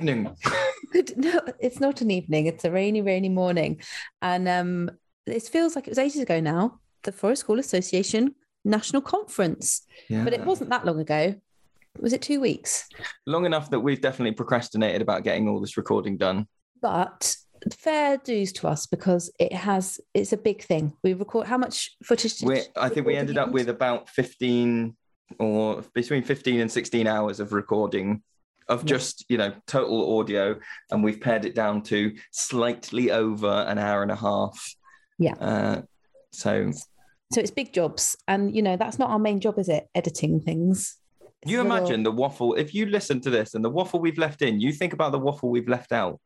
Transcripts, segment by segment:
evening. Good. No, it's not an evening. It's a rainy, rainy morning, and um, it feels like it was ages ago now. The Forest School Association National Conference, Yeah. but it wasn't that long ago. Was it two weeks? long enough that we've definitely procrastinated about getting all this recording done. But fair dues to us because it has. It's a big thing. We record how much footage? Did We, I think we ended up with about 15 or between 15 and 16 hours of recording of just, you know, total audio. And we've pared it down to slightly over an hour and a half. Yeah. Uh, so So it's big jobs, and you know that's not our main job, is it? Editing things. It's you a little- imagine the waffle, if you listen to this and the waffle we've left in, you think about the waffle we've left out,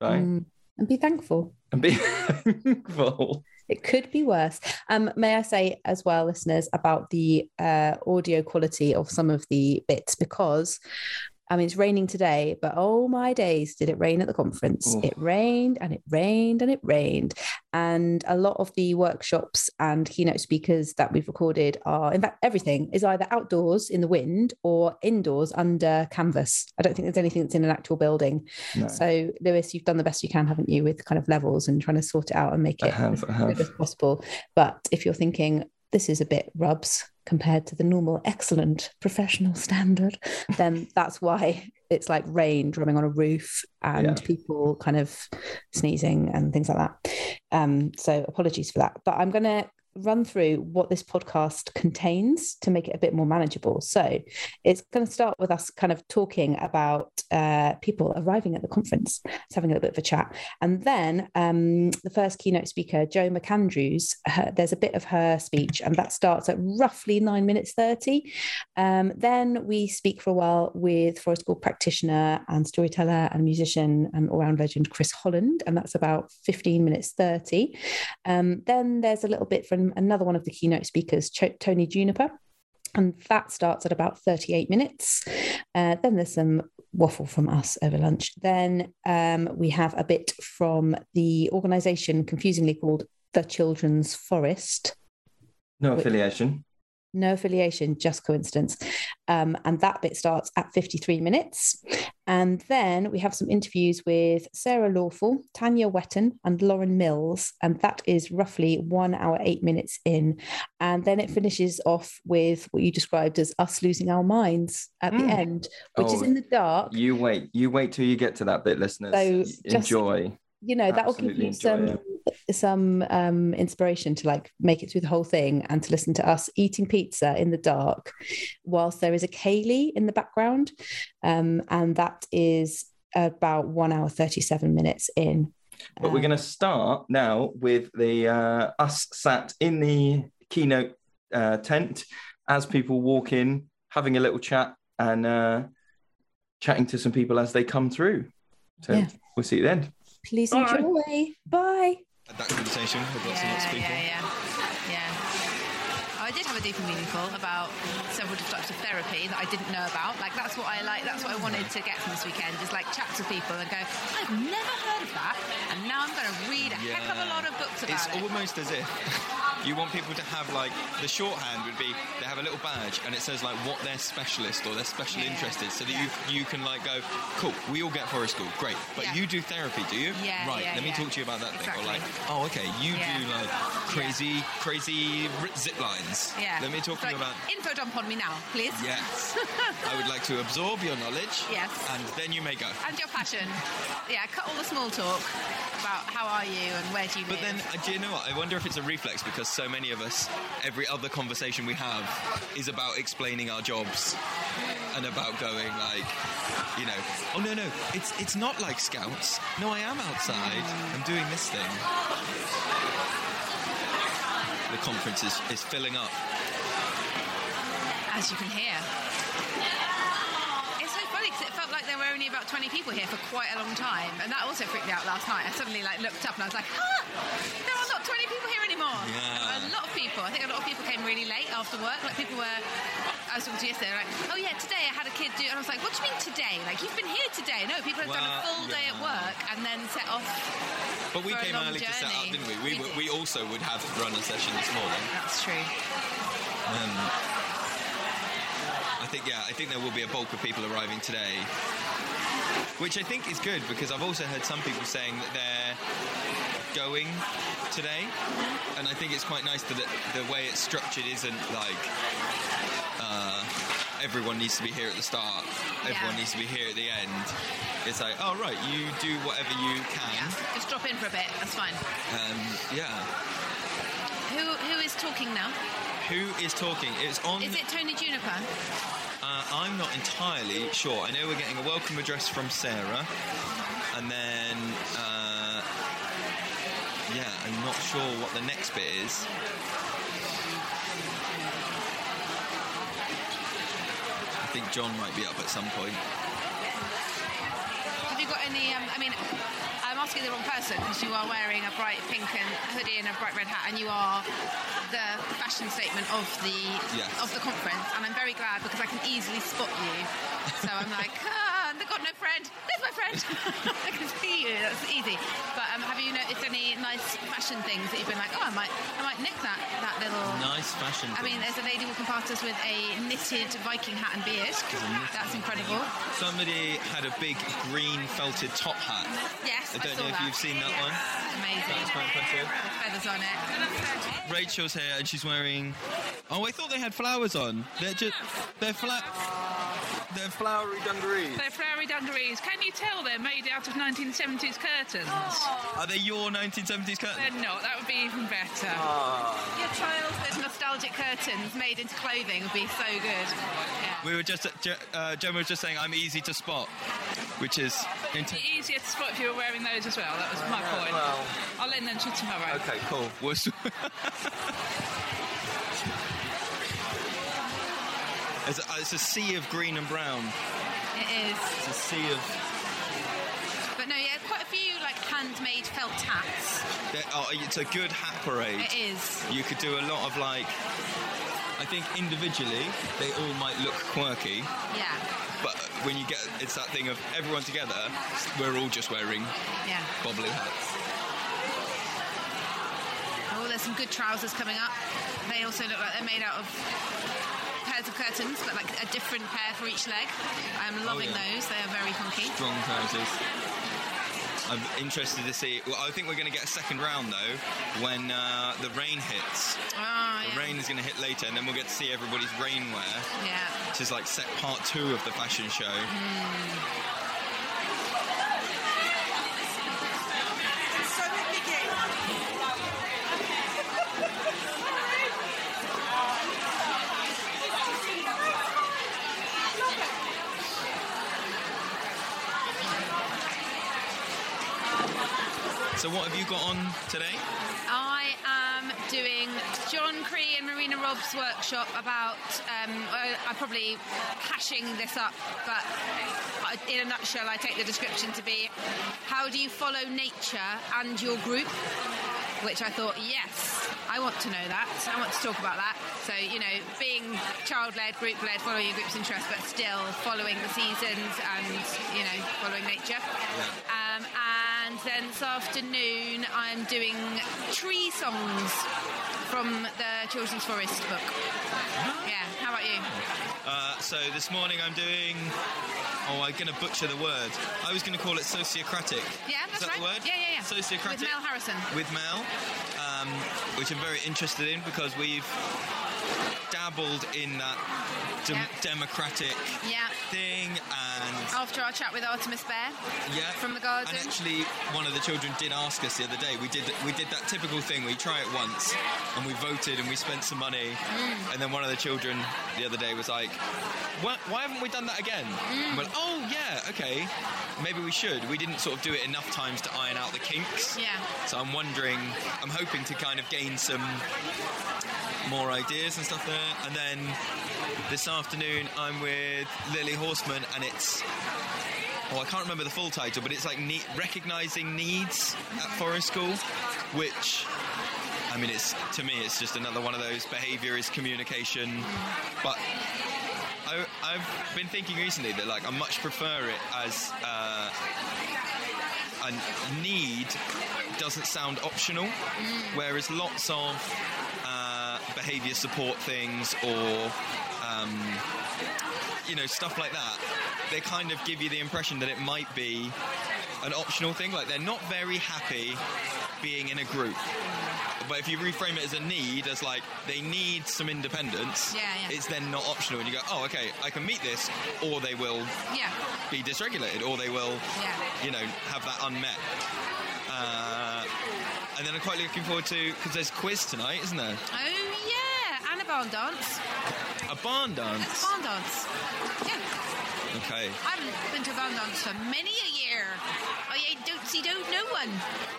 right? Mm, and be thankful. And be thankful. It could be worse. Um, may I say as well, listeners, about the uh, audio quality of some of the bits because. I mean, it's raining today, but oh my days, did it rain at the conference? It rained and it rained and it rained. And a lot of the workshops and keynote speakers that we've recorded are, in fact, everything is either outdoors in the wind or indoors under canvas. I don't think there's anything that's in an actual building. No, So, Lewis, you've done the best you can, haven't you, with kind of levels and trying to sort it out and make I it have, I as good as possible. But if you're thinking this is a bit rubs compared to the normal, excellent professional standard, then that's why it's like rain drumming on a roof and Yeah. people kind of sneezing and things like that. Um, so apologies for that. But I'm going to run through what this podcast contains to make it a bit more manageable. So it's going to start with us kind of talking about uh, people arriving at the conference, it's having a little bit of a chat. And then um, the first keynote speaker, Joe McAndrews, her, there's a bit of her speech, and that starts at roughly nine minutes 30. Um, then we speak for a while with Forest School practitioner and storyteller and musician and all round legend Chris Holland, and that's about 15 minutes 30. Um, then there's a little bit another one of the keynote speakers, Cho- Tony Juniper. And that starts at about 38 minutes. Uh, then there's some waffle from us over lunch. Then um, we have a bit from the organization confusingly called The Children's Forest. No affiliation. No affiliation, just coincidence. Um, and that bit starts at 53 minutes. And then we have some interviews with Sarah Lawful, Tanya Wetton, and Lauren Mills. And that is roughly one hour, eight minutes in. And then it finishes off with what you described as us losing our minds at the Mm. end, which is Oh, in the dark. You wait. You wait till you get to that bit, listeners. So Enjoy. You know that will give you some some um inspiration to like make it through the whole thing and to listen to us eating pizza in the dark whilst there is a ceilidh in the background um and that is about one hour 37 minutes in But we're Um, going to start now with the uh, us sat in the keynote uh, tent as people walk in, having a little chat and uh, chatting to some people as they come through. So Yeah. we'll see you then. Please Bye. enjoy bye had that conversation with lots and lots of people. Yeah, yeah, yeah. I did have a deep and meaningful about several types of therapy that I didn't know about. Like that's what I like. That's what I wanted to get from this weekend. Is like chat to people and go, I've never heard of that, and now I'm going to read a heck of a lot of books about It's it. It's almost as if you want people to have like the shorthand would be they have a little badge and it says like what their specialist or their special Yeah. interest is, so that Yeah. you you can like go, cool, we all get forest school, great, but Yeah. you do therapy, do you? Yeah, Right. yeah, let me talk to you about that thing. Or like, oh, okay, you Yeah. do like crazy crazy zip lines. Yeah. Let me talk to So, you about. info dump on me now, please. Yes. I would like to absorb your knowledge. Yes. And then you may go. And your passion. Yeah, cut all the small talk about how are you and where do you But live. then, uh, do you know what? I wonder if it's a reflex because so many of us, every other conversation we have is about explaining our jobs and about going like, you know, oh no no, it's it's not like scouts. No, I am outside. I'm doing this thing. The conference is, is filling up. as you can hear. It's so funny because it felt like there were only about 20 people here for quite a long time, and that also freaked me out last night. I suddenly like looked up and I was like, "Ah, there are not 20 people here anymore." Yeah. A lot of people. I think a lot of people came really late after work. Like people were. I was talking to yesterday. Like, oh yeah, today I had a kid do, and I was like, "What do you mean today? Like you've been here today?" No, people have done a Well, full day at work and then set off. But we came early to set up, didn't we? We, We were- we also would have run a session this morning. That's true. Um, I think yeah, I think there will be a bulk of people arriving today, which I think is good because I've also heard some people saying that they're going today, and I think it's quite nice that the way it's structured isn't like uh, everyone needs to be here at the start, everyone Yeah. needs to be here at the end. It's like, oh right, you do whatever you can. Yeah, just drop in for a bit. That's fine. Um, yeah. Who who is talking now? Who is talking? It's on. Is it Tony Juniper? Uh, I'm not entirely sure. I know we're getting a welcome address from Sarah, and then uh, yeah, I'm not sure what the next bit is. Think John might be up at some point. Have you got any? Um, I mean, I'm asking the wrong person because you are wearing a bright pink and hoodie and a bright red hat, and you are the fashion statement of the Yes. of the conference. And I'm very glad because I can easily spot you. So I'm like, ah, they've got no friend. There's my friend. I can see you. That's easy. But um, have you noticed any nice fashion things that you've been like, oh, I might, I might nick that that little. Nice fashion. I mean, thing. there's a lady walking past us with a knitted Viking hat and beard. That's incredible. somebody had a big green felted top hat. Yes, I don't saw know if you've seen that one. Amazing. That's quite impressive. With feathers on it. Rachel's here and she's wearing. Oh, I thought they had flowers on. They're just. They're flat. They're flowery dungarees. They're flowery dungarees. Can you tell they're made out of 1970s curtains? Are they your 1970s curtains? They're not. That would be even better. Your childhood nostalgic curtains made into clothing would be so good. Yeah. We were just. Je- Uh, Gemma was just saying I'm easy to spot, which is. Int- Easier to spot if you were wearing those as well. That was my point. well. I'll lend them to you tomorrow. okay, cool. Was- it's, a, it's a sea of green and brown. It is. It's a sea of. But no, yeah, quite a few like handmade felt hats. Oh, it's a good hat parade. It is. You could do a lot of like. I think individually they all might look quirky, Yeah. but when you get it's that thing of everyone together, we're all just wearing Yeah. bobbly hats. Oh, there's some good trousers coming up. They also look like they're made out of pairs of curtains, but like a different pair for each leg. I'm loving yeah. those. They are very funky. Strong trousers. I'm interested to see. Well, I think we're going to get a second round though when uh, the rain hits. Oh, The yeah. rain is going to hit later, and then we'll get to see everybody's rainwear, Yeah. which is like set part two of the fashion show. So, what have you got on today? I am doing Jon Cree and Marina Robb's workshop about. Um, I'm probably hashing this up, but in a nutshell, I take the description to be how do you follow nature and your group? Which I thought, yes, I want to know that. I want to talk about that. So, you know, being child led, group led, following your group's interest, but still following the seasons and, you know, following nature. Um, and then this afternoon, I'm doing tree songs from the Children's Forest book. Yeah, how about you? Uh, so, this morning I'm doing. Oh, I'm going to butcher the word. I was going to call it sociocratic. Yeah, Is that's that right. the word? Yeah, yeah, yeah. Sociocratic. With Mel Harrison. with Mel, um, which I'm very interested in because we've dabbled in that Yeah. democratic Yeah. thing, and After our chat with Artemis Bear yeah, from the garden. And actually, one of the children did ask us the other day. We did we did that typical thing. We try it once, and we voted, and we spent some money, Mm. and then one of the children the other day was like. Why, why haven't we done that again? Mm. Like, oh yeah, okay, maybe we should. We didn't sort of do it enough times to iron out the kinks. Yeah. So I'm wondering, I'm hoping to kind of gain some more ideas and stuff there. And then this afternoon, I'm with Lily Horseman, and it's. Oh, I can't remember the full title, but it's like ne- recognizing needs at Forest School, which. I mean, it's to me, it's just another one of those behaviour is communication, but I, I've been thinking recently that like I much prefer it as uh, a need doesn't sound optional, whereas lots of behaviour support things or um, you know, stuff like that, they kind of give you the impression that it might be an optional thing. Like they're not very happy being in a group. But if you reframe it as a need, as like they need some independence, Yeah, yeah. it's then not optional. And you go, oh, okay, I can meet this, or they will Yeah. be dysregulated, or they will, Yeah. you know, have that unmet. Uh, and then I'm quite looking forward to because there's quiz tonight, isn't there? Oh yeah, and a barn dance. A barn dance. Barn dance. Yeah. Okay. I haven't been to a barn dance for many a year. I don't see don't no one.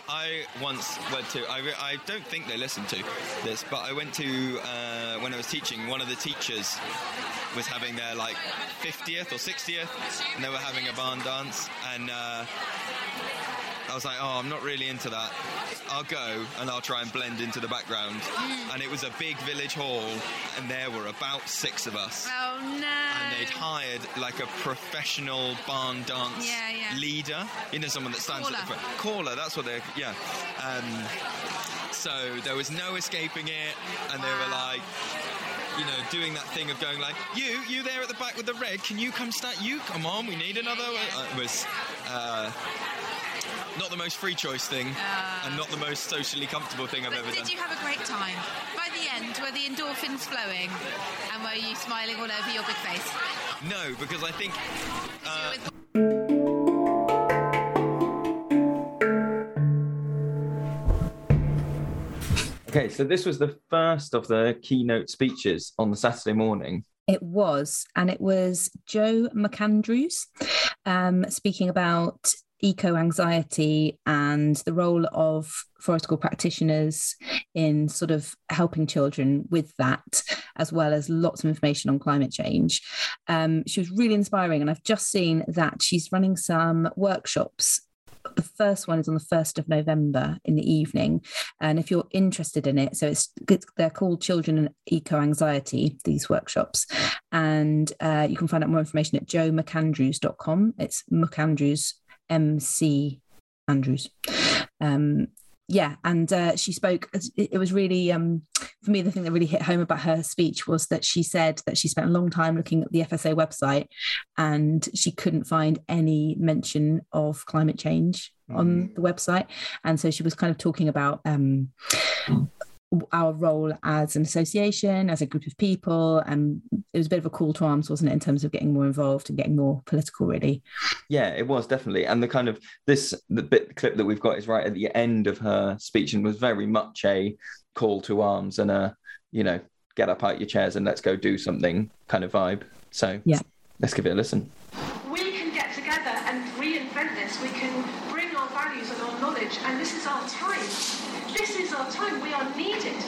I once went to. I, I don't think they listened to this, but I went to uh, when I was teaching. One of the teachers was having their like 50th or 60th, and they were having a barn dance, and uh, I was like, oh, I'm not really into that. I'll go and I'll try and blend into the background. And it was a big village hall, and there were about six of us. Oh no. And they'd hired like a professional barn dance Yeah, yeah. leader. You know, someone that stands at the Caller. front. Caller, that's what they're, yeah. Um, so there was no escaping it, and they were like, you know, doing that thing of going like, you, you there at the back with the red, can you come stand? You come on, we need another. Uh, it was. Uh, not the most free choice thing, Ah. and not the most socially comfortable thing I've But ever did done. Did you have a great time? By the end, were the endorphins flowing? And were you smiling all over your big face? No, because I think uh, Okay, so this was the first of the keynote speeches on the Saturday morning. It was, and it was Joe McAndrews um, speaking about eco anxiety and the role of forest school practitioners in sort of helping children with that, as well as lots of information on climate change. Um, she was really inspiring, and I've just seen that she's running some workshops. The first one is on the 1st of November in the evening. And if you're interested in it, so it's, it's they're called Children and Eco Anxiety, these workshops. And uh, you can find out more information at joemcandrews.com. It's McAndrews, M C Andrews. Um, yeah, and uh, she spoke. It, it was really, um, for me, the thing that really hit home about her speech was that she said that she spent a long time looking at the FSA website and she couldn't find any mention of climate change on the website. And so she was kind of talking about um, our role as an association, as a group of people. And it was a bit of a call to arms, wasn't it, in terms of getting more involved and getting more political, really? Yeah, it was definitely. And the kind of this the bit clip that we've got is right at the end of her speech and was very much a call to arms and a, you know, get up out your chairs and let's go do something kind of vibe. So Yeah. let's give it a listen. we can get together and reinvent this. We can bring our values and our knowledge, and this is our time. Our time. We are needed.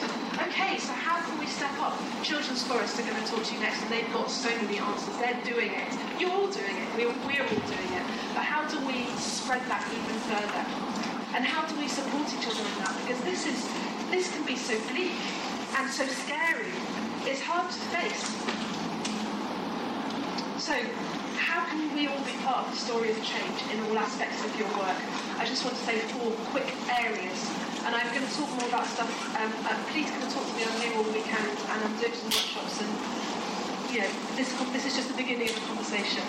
Okay, so how can we step up? Children's Forest are going to talk to you next, and they've got so many answers. They're doing it. You're all doing it. We're, we're all doing it. But how do we spread that even further? And how do we support each other in that? Because this is this can be so bleak and so scary. It's hard to face. So, how can we all be part of the story of change in all aspects of your work? I just want to say four quick areas. And I'm going to talk more about stuff. Um, uh, please going to talk to me on here all weekend, and I'm doing some workshops. And you know, this this is just the beginning of the conversation.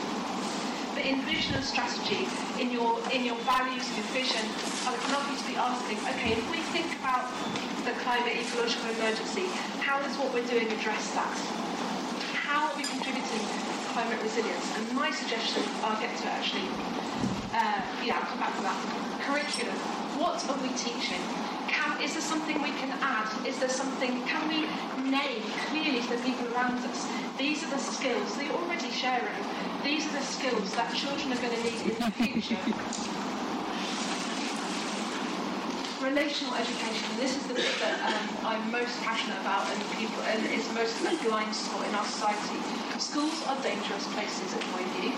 But in vision and strategy, in your in your values, your vision, I would love you to be asking, okay, if we think about the climate ecological emergency, how does what we're doing address that? How are we contributing to climate resilience? And my suggestion, I'll get to it actually, uh, yeah, I'll come back to that. Curriculum. What are we teaching? Can, is there something we can add? Is there something, can we name clearly to the people around us? These are the skills, they're already sharing. These are the skills that children are going to need in the future. Relational education. This is the bit that um, I'm most passionate about, and people, and is most a blind spot in our society. Schools are dangerous places, in my view,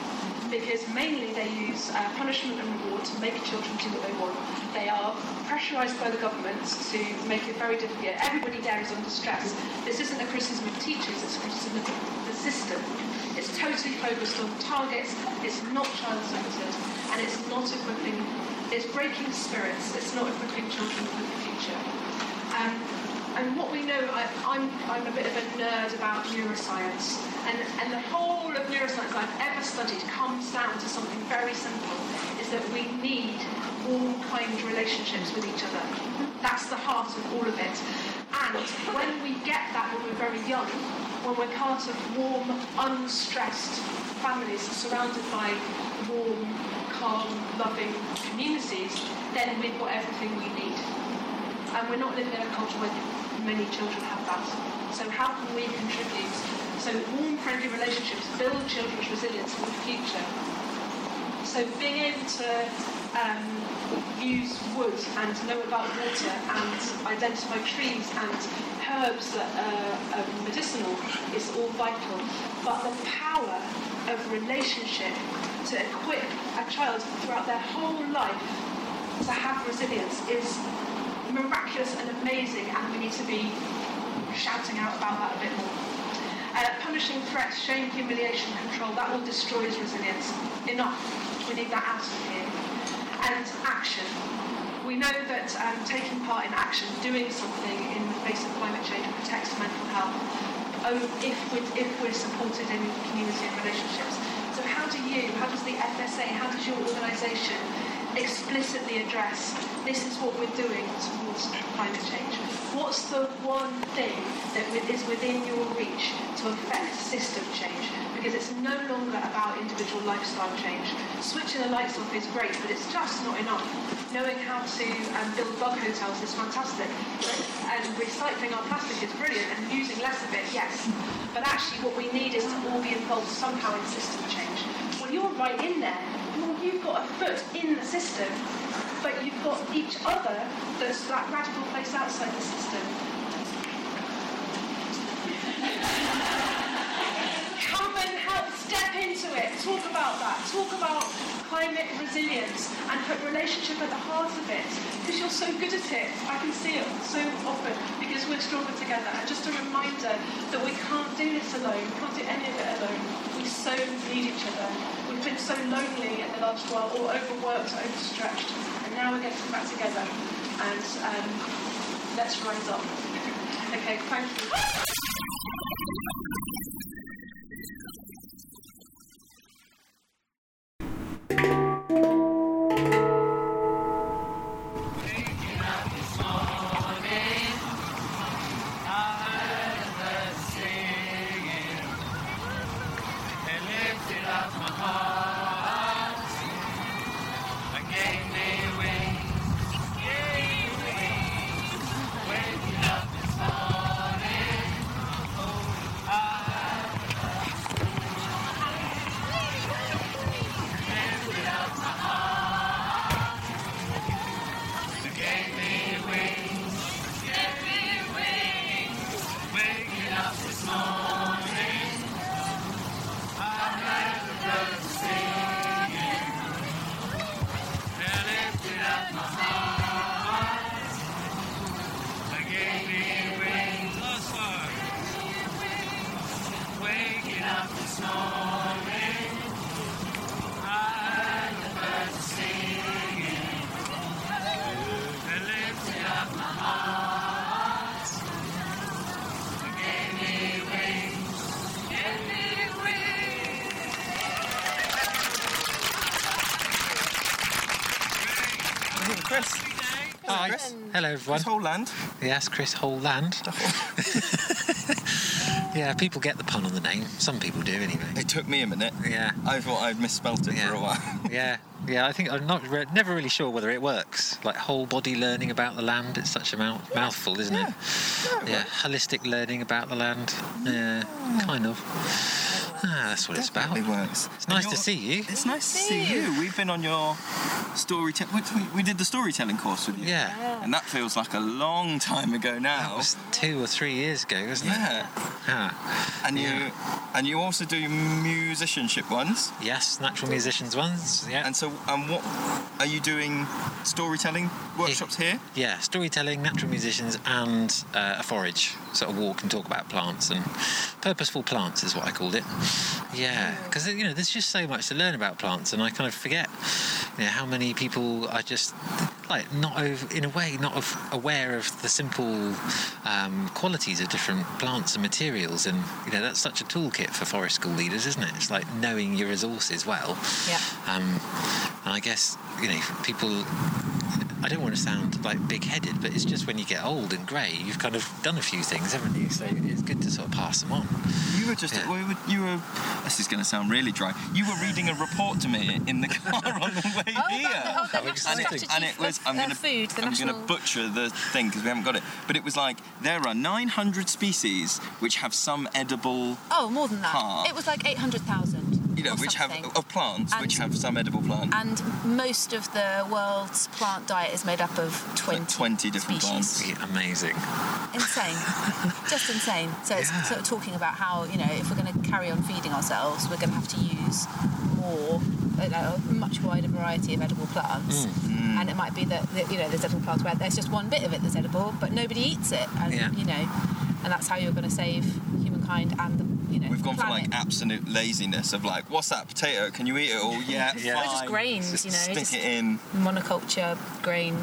because mainly they use uh, punishment and reward to make children do what they want. They are pressurised by the government to make it very difficult. Everybody there is under stress. This isn't a criticism of teachers; it's a criticism of the system. It's totally focused on targets. It's not child-centred, and it's not equipping. It's breaking spirits. It's not equipping children for the future. Um, and what we know, I, I'm, I'm a bit of a nerd about neuroscience, and, and the whole of neuroscience I've ever studied comes down to something very simple, is that we need warm, kind relationships with each other. That's the heart of all of it. And when we get that when we're very young, when we're part of warm, unstressed families surrounded by warm, calm, loving communities, then we've got everything we need. And we're not living in a culture where many children have that. So how can we contribute? So warm, friendly relationships build children's resilience for the future. So being able to um, use wood and know about water and identify trees and herbs that are, are medicinal is all vital. But the power of relationship to equip a child throughout their whole life to have resilience is miraculous and amazing, and we need to be shouting out about that a bit more. Uh, punishing threats, shame, humiliation, control, that all destroys resilience. Enough. We need that out of here. And action. We know that um, taking part in action, doing something in the face of climate change protects mental health. Oh, if we're, if we're supported in community and relationships. So how do you, how does the FSA, how does your organisation explicitly address this is what we're doing towards climate change? What's the one thing that is within your reach to affect system change? Because it's no longer about individual lifestyle change. Switching the lights off is great, but it's just not enough. Knowing how to um, build bug hotels is fantastic, and recycling our plastic is brilliant, and using less of it, yes. But actually, what we need is to all be involved somehow in system change. Well, you're right in there. You've got a foot in the system, but you've got each other that's that radical place outside the system. Come and help step into it. Talk about that. Talk about climate resilience and put relationship at the heart of it. Because you're so good at it. I can see it so often because we're stronger together. And just a reminder that we can't do this alone. We can't do any of it alone. We so need each other. Been so lonely in the last while, or overworked, overstretched, and now we're getting back together. And um, let's rise up. Okay, thank you. Chris. Everyone. Chris Holland. Yes, Chris Holland. yeah, people get the pun on the name. Some people do, anyway. It took me a minute. Yeah. I thought I'd misspelt it Yeah. for a while. Yeah, yeah. I think I'm not re- never really sure whether it works. Like whole body learning about the land. It's such a mouth- mouthful, isn't Yeah. it? Yeah, it Yeah, holistic learning about the land. Yeah, kind of. Ah, that's what it's about. Definitely works. It's nice to see you. It's nice to see you. We've been on your storytelling. We, we did the storytelling course with you. Yeah. And that feels like a long time ago now. That was two or three years ago, wasn't yeah. it? Ah. And you Yeah. and you also do musicianship ones. Yes, natural musicians ones. Yeah. And so, and what are you doing? Storytelling workshops here? Yeah, storytelling, natural musicians, and uh, a forage. Sort of walk and talk about plants and purposeful plants is what I called it. Yeah, because you know there's just so much to learn about plants, and I kind of forget, you know, how many people are just like not over, in a way not of, aware of the simple um, qualities of different plants and materials, and you know that's such a toolkit for forest school leaders, isn't it? It's like knowing your resources well. Yeah. Um, and I guess you know people. I don't want to sound like big-headed, but it's just when you get old and grey, you've kind of done a few things, haven't you? So it's good to sort of pass them on. You were just, Yeah. we were, you were, this is going to sound really dry. You were reading a report to me in the car on the way Oh, here. that, oh, the How national exciting. strategy and it was, I'm going to, food, the I'm national... to butcher the thing because we haven't got it. But it was like, there are 900 species which have some edible, Oh, more than that. Part. It was like 800,000. You know, which something. have, of plants, And- which have some edible plant. And most of the world's plant diet is made up of 20, 20 different species. plants. Yeah, amazing. Insane. Just insane. So it's Yeah. sort of talking about how, you know, if we're going to carry on feeding ourselves, we're going to have to use more, uh, a much wider variety of edible plants. Mm. And it might be that, that, you know, there's edible plants where there's just one bit of it that's edible, but nobody eats it. And, Yeah. you know, and that's how you're going to save humankind and the, you know, We've gone for planet. like absolute laziness of like, what's that potato? Can you eat it? Oh yeah, Yeah. Or just grains, Just you know, stick just- it in. monoculture, grain.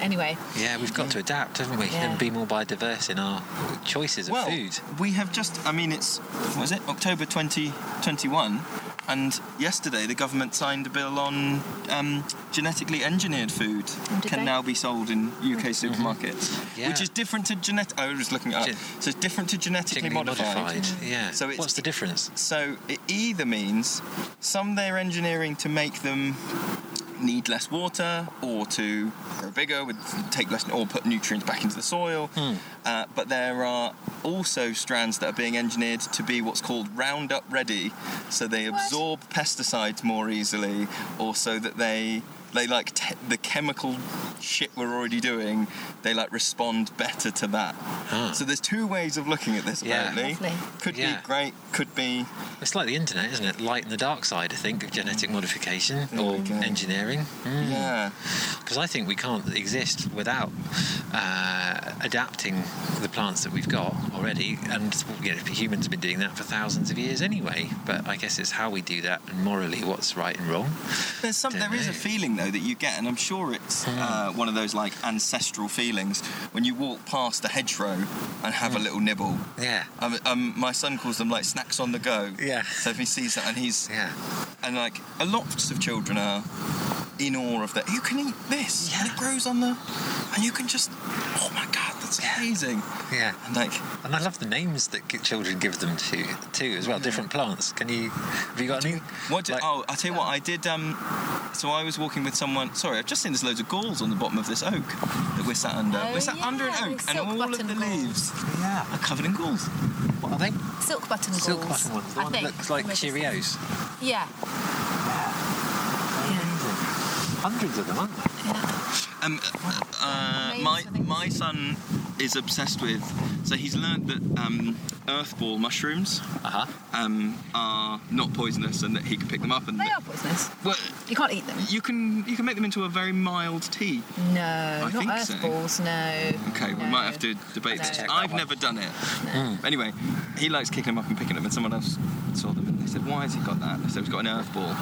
Anyway, Yeah, we've got to adapt, haven't we? Yeah. And be more biodiverse in our choices of food. Well, food. we have just, I mean, it's, what is it, October 2021, and yesterday the government signed a bill on um, genetically engineered food can they? now be sold in UK supermarkets, Yeah. which is different to genetic. I was looking it up. Gen- so it's different to genetically Genetically modified. Yeah. So it's- What's the difference? So it either means some they're engineering to make them need less water or to grow bigger with take less or put nutrients back into the soil uh, but there are also strands that are being engineered to be what's called roundup ready so they What? absorb pesticides more easily or so that they they like te- the chemical shit we're already doing they like respond better to that Ah. so there's two ways of looking at this Yeah. apparently Lovely. could Yeah. be great could be It's like the internet, isn't it? Light and the dark side, I think, of genetic modification There or we go. engineering. yeah Because I think we can't exist without uh, adapting the plants that we've got already. And you know, humans have been doing that for thousands of years anyway. But I guess it's how we do that and morally what's right and wrong. There's some. Don't There is a feeling though that you get, and I'm sure it's uh, one of those like ancestral feelings when you walk past a hedgerow and have a little nibble. Yeah. Um, um, my son calls them like snacks on the go. Yeah. So if he sees that, and he's Yeah. and like a lots of children are in awe of that. You can eat this, and it grows on the, and you can just. Oh my god, that's amazing. Yeah. And like, And I love the names that children give them to too as well. Different plants. Can you? Have you got any? What did, like- oh, I tell you what, I did. Um, so I was walking with someone. Sorry, I've just seen there's loads of galls on the bottom of this oak that we're sat under. Oh, we're sat under an yeah, oak, and all of the galls. leaves Yeah. are covered in galls. What are they? silk button galls. Silk button ones. The I one think. that looks like Cheerios. Yeah. Hundreds of them, aren't there? Um, uh, Names, my my son is obsessed with. So he's learned that um, earthball mushrooms Uh huh. um, are not poisonous, and that he can pick them up. And They that- are poisonous. well, You can't eat them. you can you can make them into a very mild tea. No, not think earth so. balls. No. Okay, we might have to debate No. this. I've never done it. Anyway, he likes kicking them up and picking them, and someone else saw them and they said, "Why has he got that?" I said, "He's got an earth ball."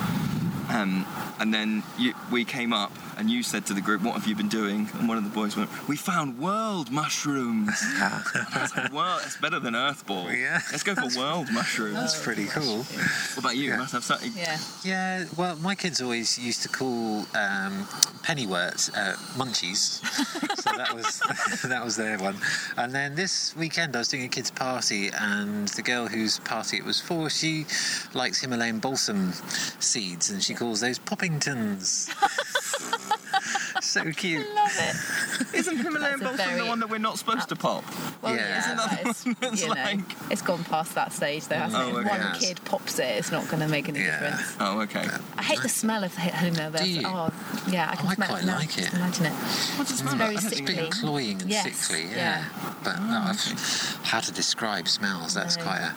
Um, and then you, we came up, and you said to the group, "What have you been doing?" And one of the boys went, "We found world mushrooms." And I was like, "Well, it's better than earth ball. Yeah. Let's go for world mushrooms." That's pretty cool. What about you? Yeah. You must have something. Yeah. Yeah, well, my kids always used to call um, pennyworts uh, munchies, so that was that was their one. And then this weekend, I was doing a kids' party, and the girl whose party it was for, she likes Himalayan balsam seeds, and she calls those poppingtons. so cute. Love it. Isn't Himalayan That's a balsam the one that we're not supposed to pop? Well, Yeah. yeah, Isn't that but the one that's you know, like- it's gone past that stage though, hasn't Oh, it? okay. One Yes. kid pops it, it's not going to make any Yeah. difference. Oh, okay. I hate the smell of the Himalayan Do you? Oh, yeah, I oh, can Oh, I smell quite it now. like Just it. imagine it. What's it It's smell like? I don't It's a bit cloying and Yes, sickly, yeah. yeah. But no, I've, how to describe smells, that's No. quite a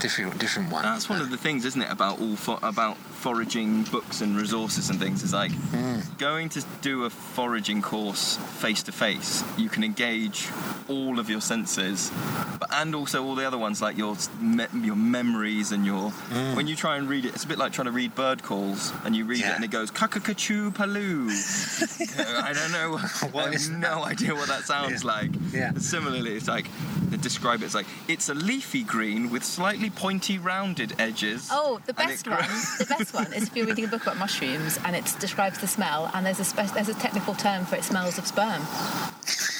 different different one. That's one of the things, isn't it, about all fo- about foraging books and resources and things. Is like hmm. going to do a foraging course face to face. You can engage all of your senses, but and also all the other ones like your me- your memories and your. Hmm. When you try and read it, it's a bit like trying to read bird calls, and you read Yeah. it and it goes kakakachoo paloo. Uh, I don't know. What I have is no idea what that sounds Yeah. like. Yeah. Similarly, it's like they describe it as like it's a leafy green with slightly pointy, rounded edges. Oh, the and it best grows- one. The best one is if you're reading a book about mushrooms and it describes the smell, and there's a spe- there's a technical term for it. Smells of sperm.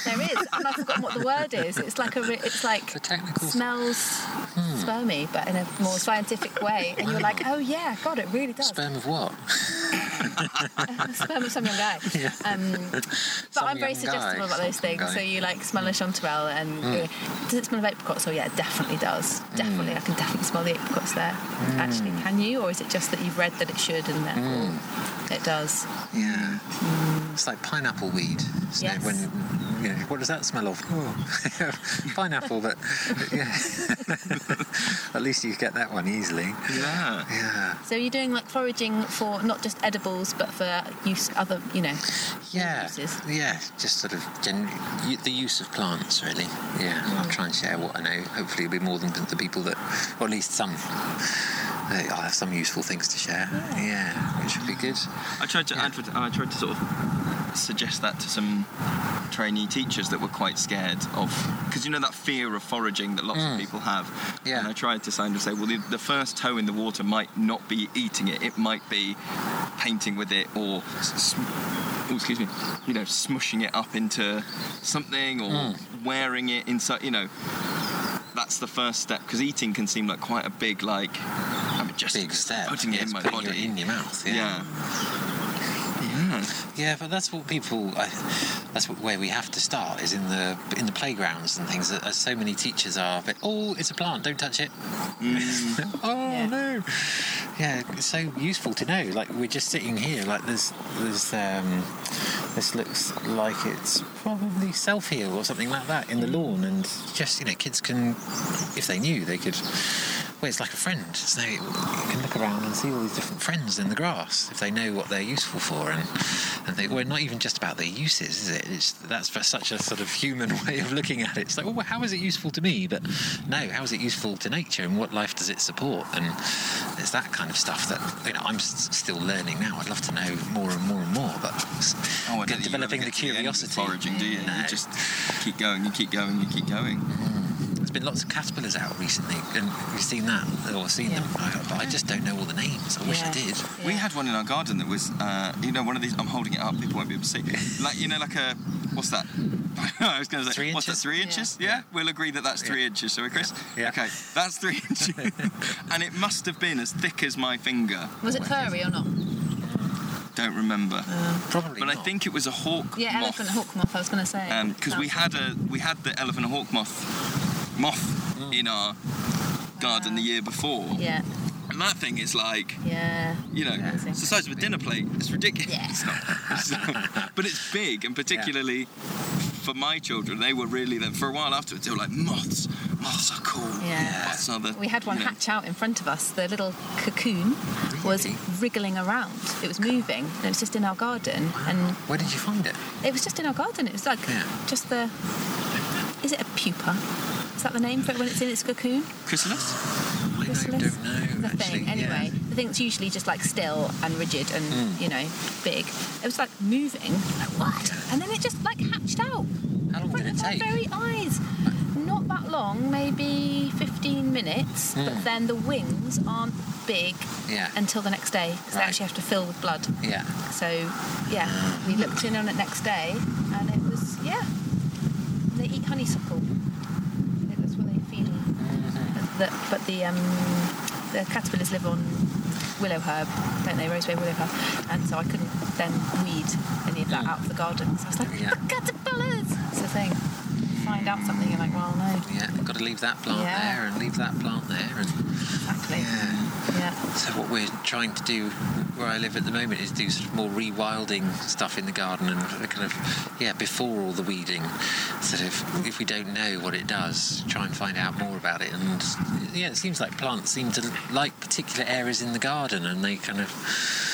There is, and I've forgotten what the word is. It's like a it's like The technical- smells hmm. spermy, but in a more scientific way. And you're like, oh yeah, God, it really does. Sperm of what? sperm of some young guy. Um, but Some I'm very guy, about those things. guy. So you like smell a chanterelle and uh, does it smell of apricots? Oh yeah, it definitely does. Hmm. Definitely, I can definitely smell the apricots there. Actually, can you, or is it just that you've read that it should and therefore it does? Yeah. It's like pineapple weed. isn't it? Yes. When you know, what does that smell of? Oh. pineapple, but yeah. At least you get that one easily. Yeah. Yeah. So you're doing like foraging for not just edibles, but for use other, you know. Yeah, uses. yeah, just sort of gen- u- the use of plants, really. Yeah, I'll mm. try and share what I know. Hopefully, it'll be more than the people that, or at least some. I'll have some useful things to share. Yeah, which would be good. I tried to Yeah. advert- I tried to sort of suggest that to some trainee teachers that were quite scared of because you know that fear of foraging that lots of mm. people have. Yeah. And I tried to kind of say, well, the, the first toe in the water might not be eating it; it might be painting with it or. s- oh, excuse me, you know, smushing it up into something or mm. wearing it inside, you know, that's the first step because eating can seem like quite a big, like, I mean, just Big step. putting it in my body. it in your mouth. Yeah. yeah. Yeah. Yeah, but that's what people. I, that's what, where we have to start is in the in the playgrounds and things. As so many teachers are, but oh, it's a plant, don't touch it. oh Yeah. no. Yeah, it's so useful to know. Like we're just sitting here. Like there's there's um, this looks like it's probably self heal or something like that in the lawn, and just you know, kids can, if they knew, they could. Well, it's like a friend. So you can look around and see all these different friends in the grass if they know what they're useful for, and and they, well, not even just about their uses, is it? It's that's for such a sort of human way of looking at it. It's like, well, how is it useful to me? But no, how is it useful to nature, and what life does it support? And it's that kind of stuff that you know I'm s- still learning now. I'd love to know more and more and more, but Oh, I don't get- think you developing the get to end of curiosity. foraging, do you? No. You just keep going, you keep going, you keep going. Mm. There's been lots of caterpillars out recently, and you've seen that or seen them, I- but I just don't know all the names. I wish I Yeah. did. We had one in our garden that was, uh, you know, one of these. I'm holding it up. People won't be able to see. Like, you know, like a what's that? I was going to say, Three what's that? inches? Three Yeah. inches? Yeah. we'll agree that that's three Yeah. inches, shall we, Chris? Yeah. Okay, that's three inches, and it must have been as thick as my finger. Was it furry or not? Don't remember, Probably but I think it was a hawk. Yeah, moth. elephant hawk moth. I was going to say. because we had a we had the elephant hawk moth moth mm. in our garden the year before, Yeah, and that thing is like yeah. you know Amazing. it's the size of a dinner plate. It's ridiculous, Yeah. It's not- it's not- but it's big, and particularly for my children, they were really then for a while afterwards they were like moths. Moths are cool. Yeah. Moths are the. We had one you know, hatch out in front of us. The little cocoon was wriggling around. It was moving. And it was just in our garden, and Where did you find it? it was just in our garden. It was like Yeah. just the. Is it a pupa? Is that the name for it when it's in its cocoon? chrysalis. I Chrysalis? don't know. The actually. thing. Anyway, Yeah. the thing's usually just like still and rigid and Hmm. you know big. It was like moving. Like what? And then it just like hatched out. How long did it take? very eyes. Not that long, maybe 15 minutes, but then the wings aren't big Hmm. Yeah. until the next day because they actually have to fill with blood. Yeah. So, yeah, we looked in on it next day and it was, yeah, they eat honeysuckle. I think that's what they feed on. Mm-hmm. But the, um, the caterpillars live on willow herb, don't they? Rosebay willow herb. And so I couldn't then weed any of that out of the garden. So I was like. Yeah. the caterpillars! It's the thing. Find out something, you're like, well, no. Yeah, got to leave that plant Yeah. there and leave that plant there, and Exactly. Yeah. Yeah. So what we're trying to do where I live at the moment is do sort of more rewilding stuff in the garden and kind of yeah before all the weeding. Sort of if we don't know what it does, try and find out more about it. And yeah, it seems like plants seem to like particular areas in the garden, and they kind of.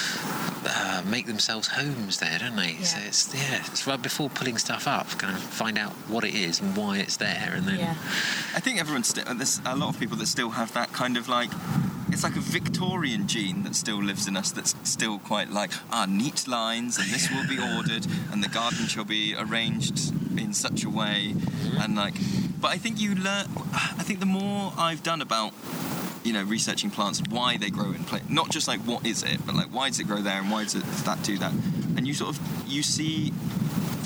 Uh, make themselves homes there, don't they? So it's yeah, it's right before pulling stuff up, kind of find out what it is and why it's there, and then Yeah. I think everyone's still. There's a lot of people that still have that kind of like. It's like a Victorian gene that still lives in us. That's still quite like ah neat lines, and this will be ordered, and the garden shall be arranged in such a way, and like. But I think you learn. I think the more I've done about you know researching plants why they grow in place not just like what is it but like why does it grow there and why does it that do that? And you sort of you see